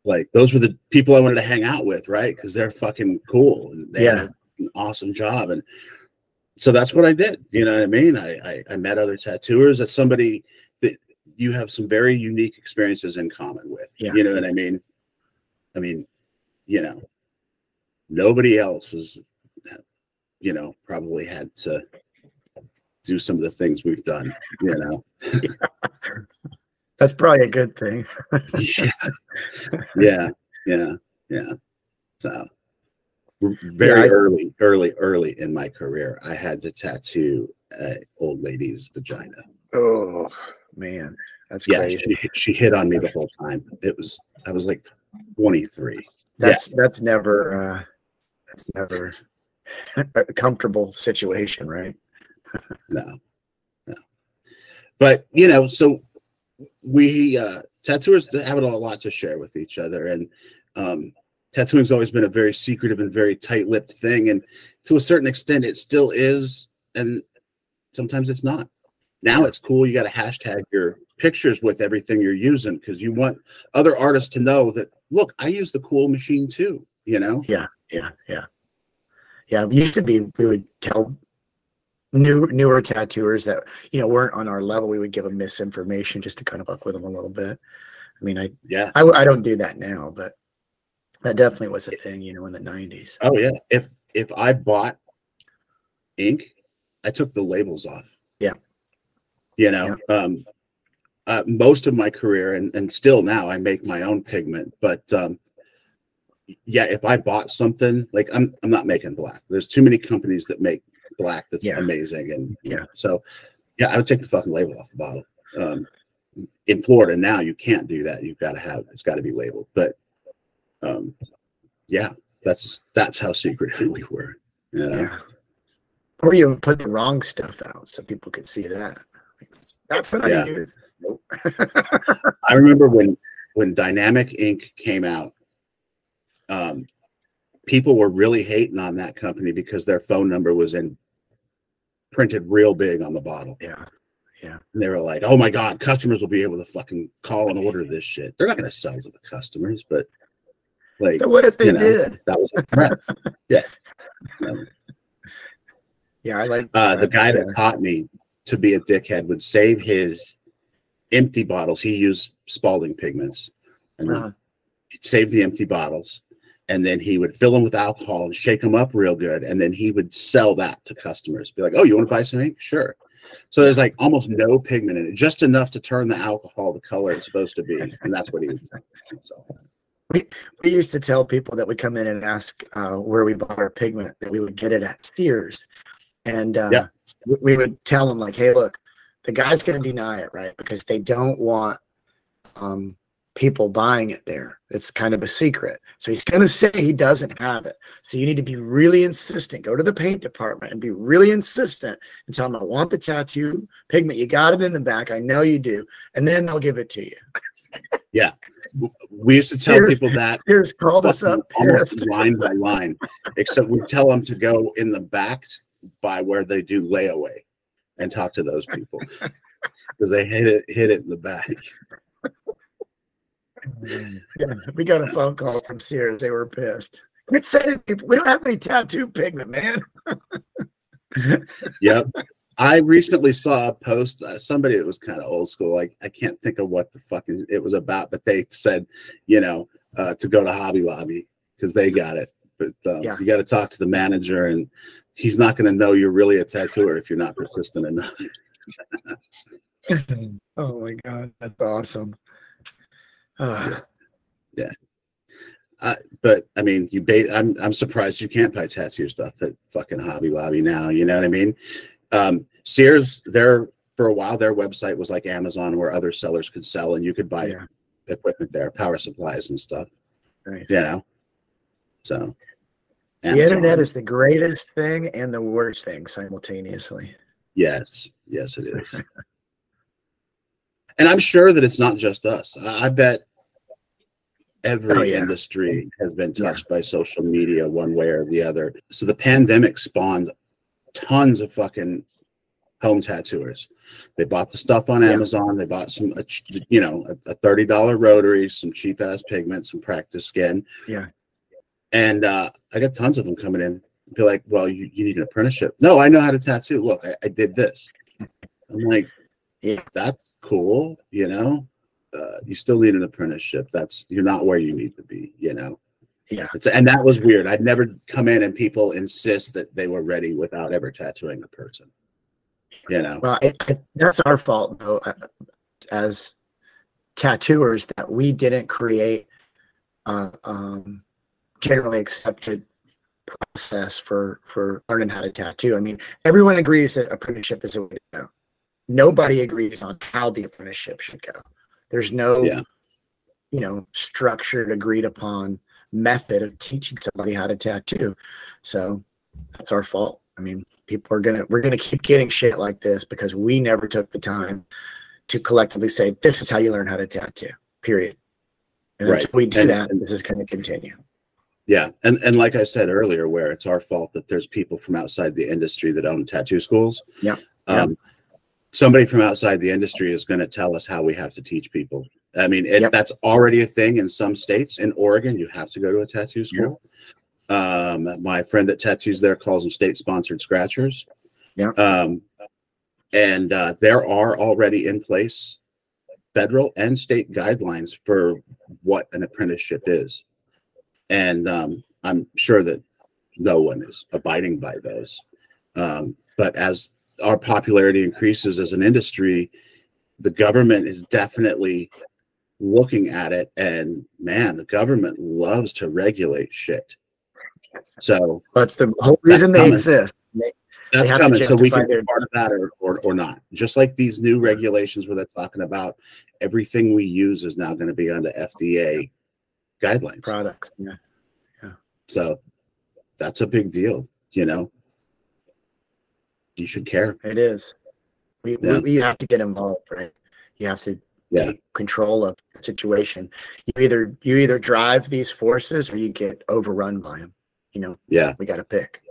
like those were the people I wanted to hang out with, right? Because they're fucking cool and they Yeah. had an awesome job, and so that's what I did. You know what I mean? I I, I met other tattooers. That somebody you have some very unique experiences in common with. Yeah. You know what I mean? I mean, you know, nobody else has, you know, probably had to do some of the things we've done, you know. That's probably a good thing. yeah. yeah, yeah, yeah. So very Yeah, I- early, early, early in my career, I had to tattoo a old lady's vagina. Oh man, that's Yeah, crazy. she she hit on me the whole time. It was I was like 23. That's that's never uh that's never a comfortable situation, right? No, no. But you know, so we uh tattooers have a lot to share with each other, and um tattooing's always been a very secretive and very tight-lipped thing, and to a certain extent, it still is, and sometimes it's not. Now it's cool. You got to hashtag your pictures with everything you're using because you want other artists to know that look, I use the cool machine too. You know? Yeah, yeah, yeah. Yeah, it used to be we would tell new newer tattooers that you know weren't on our level, we would give them misinformation just to kind of fuck with them a little bit. I mean, I Yeah. I, I don't do that now, but that definitely was a thing, you know, in the '90s. Oh yeah. If if I bought ink, I took the labels off. You know, um uh, most of my career and, and still now I make my own pigment, but um yeah, if I bought something like I'm I'm not making black. There's too many companies that make black that's Yeah. amazing and Yeah. so yeah, I would take the fucking label off the bottle. Um in Florida now you can't do that. You've got to have it's got to be labeled. But um yeah, that's that's how secretive we were. You know? Yeah. Or you put the wrong stuff out so people could see that. That's what Yeah. I use. Nope. I remember when when Dynamic Ink came out, um, people were really hating on that company because their phone number was in printed real big on the bottle. yeah. And they were like, "Oh my god, customers will be able to fucking call and order this shit." They're not going to sell to the customers, but like So what if they you know, did? that was a threat. yeah. Um, Yeah, I like Uh, the guy yeah. that taught me to be a dickhead would save his empty bottles. He used Spaulding pigments, and Uh-huh. he'd save the empty bottles, and then he would fill them with alcohol and shake them up real good, and then he would sell that to customers. Be like, "Oh, you want to buy some ink? Sure." So there's like almost no pigment in it, just enough to turn the alcohol the color it's supposed to be, and that's what he would say. So we used to tell people that would come in and ask uh, where we bought our pigment that we would get it at Sears, and uh, Yeah. we, would tell them like, "Hey, look, the guy's going to deny it, right? Because they don't want um, people buying it there. It's kind of a secret. So he's going to say he doesn't have it. So you need to be really insistent. Go to the paint department and be really insistent and tell them, I want the tattoo pigment. You got it in the back. I know you do, and then they'll give it to you." Yeah. We used to tell Sears- people that Sears called us up almost pissed. line by line, except we tell them to go in the back by where they do layaway and talk to those people because they hit it hit it in the back. Yeah, we got a phone call from Sears. They were pissed. Quit sending people. We don't have any tattoo pigment, man. Yep. I recently saw a post, uh, somebody that was kind of old school. Like I can't think of what the fucking it was about, but they said, you know, uh, to go to Hobby Lobby because they got it. But uh, Yeah. you got to talk to the manager, and he's not going to know you're really a tattooer if you're not persistent enough. oh my god, that's awesome. Uh, but I mean, you I'm I'm surprised you can't buy tattoo stuff at fucking Hobby Lobby now. You know what I mean? Um, Sears, their for a while, their website was like Amazon, where other sellers could sell, and you could buy Yeah. equipment there, power supplies and stuff. nice. You know, so The internet is the greatest thing and the worst thing simultaneously. yes, yes, it is. and I'm sure that it's not just us. I, I bet every Oh, yeah. industry has been Yeah. touched by social media one way or the other. So the pandemic spawned tons of fucking home tattooers. They bought the stuff on Yeah. Amazon. They bought some, you know, a, a thirty dollar rotary, some cheap ass pigment, some practice skin. Yeah. And uh, I got tons of them coming in. Be like, well, you, you need an apprenticeship. No, I know how to tattoo. Look, I, I did this. I'm like, Yeah. that's cool. You know, uh, you still need an apprenticeship. That's you're not where you need to be. You know. Yeah. It's, and that was weird. I'd never come in and people insist that they were ready without ever tattooing a person. You know. Well, it, it, that's our fault though, uh, as tattooers, that we didn't create a um, generally accepted process for for learning how to tattoo. I mean, everyone agrees that apprenticeship is a way to go. Nobody agrees on how the apprenticeship should go. There's no, Yeah. you know, structured, agreed upon method of teaching somebody how to tattoo. So that's our fault. I mean, people are gonna we're gonna keep getting shit like this because we never took the time to collectively say this is how you learn how to tattoo. Period. And Right. until we do And- that, this is going to continue. Yeah, and and like I said earlier, where it's our fault that there's people from outside the industry that own tattoo schools. Yeah, Um, Somebody from outside the industry is going to tell us how we have to teach people. I mean, it, Yep. that's already a thing in some states. In Oregon, you have to go to a tattoo school. Um, my friend that tattoos there calls them state-sponsored scratchers. Yeah. Um, and uh, there are already in place federal and state guidelines for what an apprenticeship is and um, I'm sure that no one is abiding by those. Um, but as our popularity increases as an industry, the government is definitely looking at it, and man, the government loves to regulate shit. So That's the whole reason they coming. exist. They- that's coming. So we can be part of that or, or or not. Just like these new regulations where they're talking about everything we use is now going to be under FDA guidelines. products. Yeah. Yeah. So that's a big deal, you know. You should care. It is. We, Yeah. we, we have to get involved, right? You have to Yeah. take control of the situation. You either you either drive these forces or you get overrun by them. You know, Yeah. we got to pick.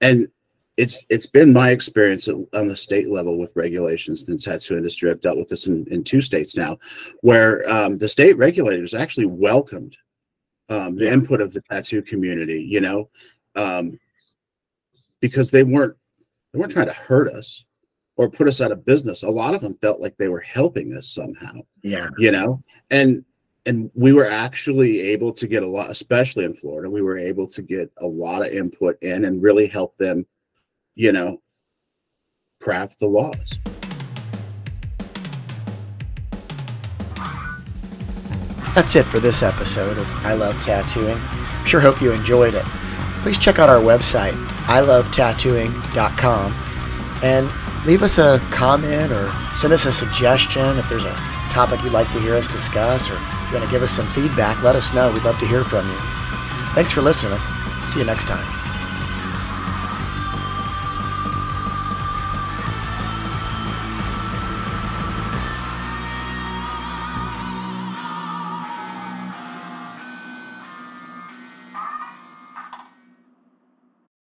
And it's it's been my experience on the state level with regulations in the tattoo industry. I've dealt with this in, in two states now, where um, the state regulators actually welcomed um, the input of the tattoo community. You know, um, because they weren't they weren't trying to hurt us or put us out of business. A lot of them felt like they were helping us somehow. Yeah. you know and and we were actually able to get a lot especially in florida we were able to get a lot of input in and really help them you know craft the laws That's it for this episode of I Love Tattooing. Sure hope you enjoyed it. Please check out our website, ilovetattooing.com, and leave us a comment or send us a suggestion if there's a topic you'd like to hear us discuss or you want to give us some feedback. Let us know. We'd love to hear from you. Thanks for listening. See you next time.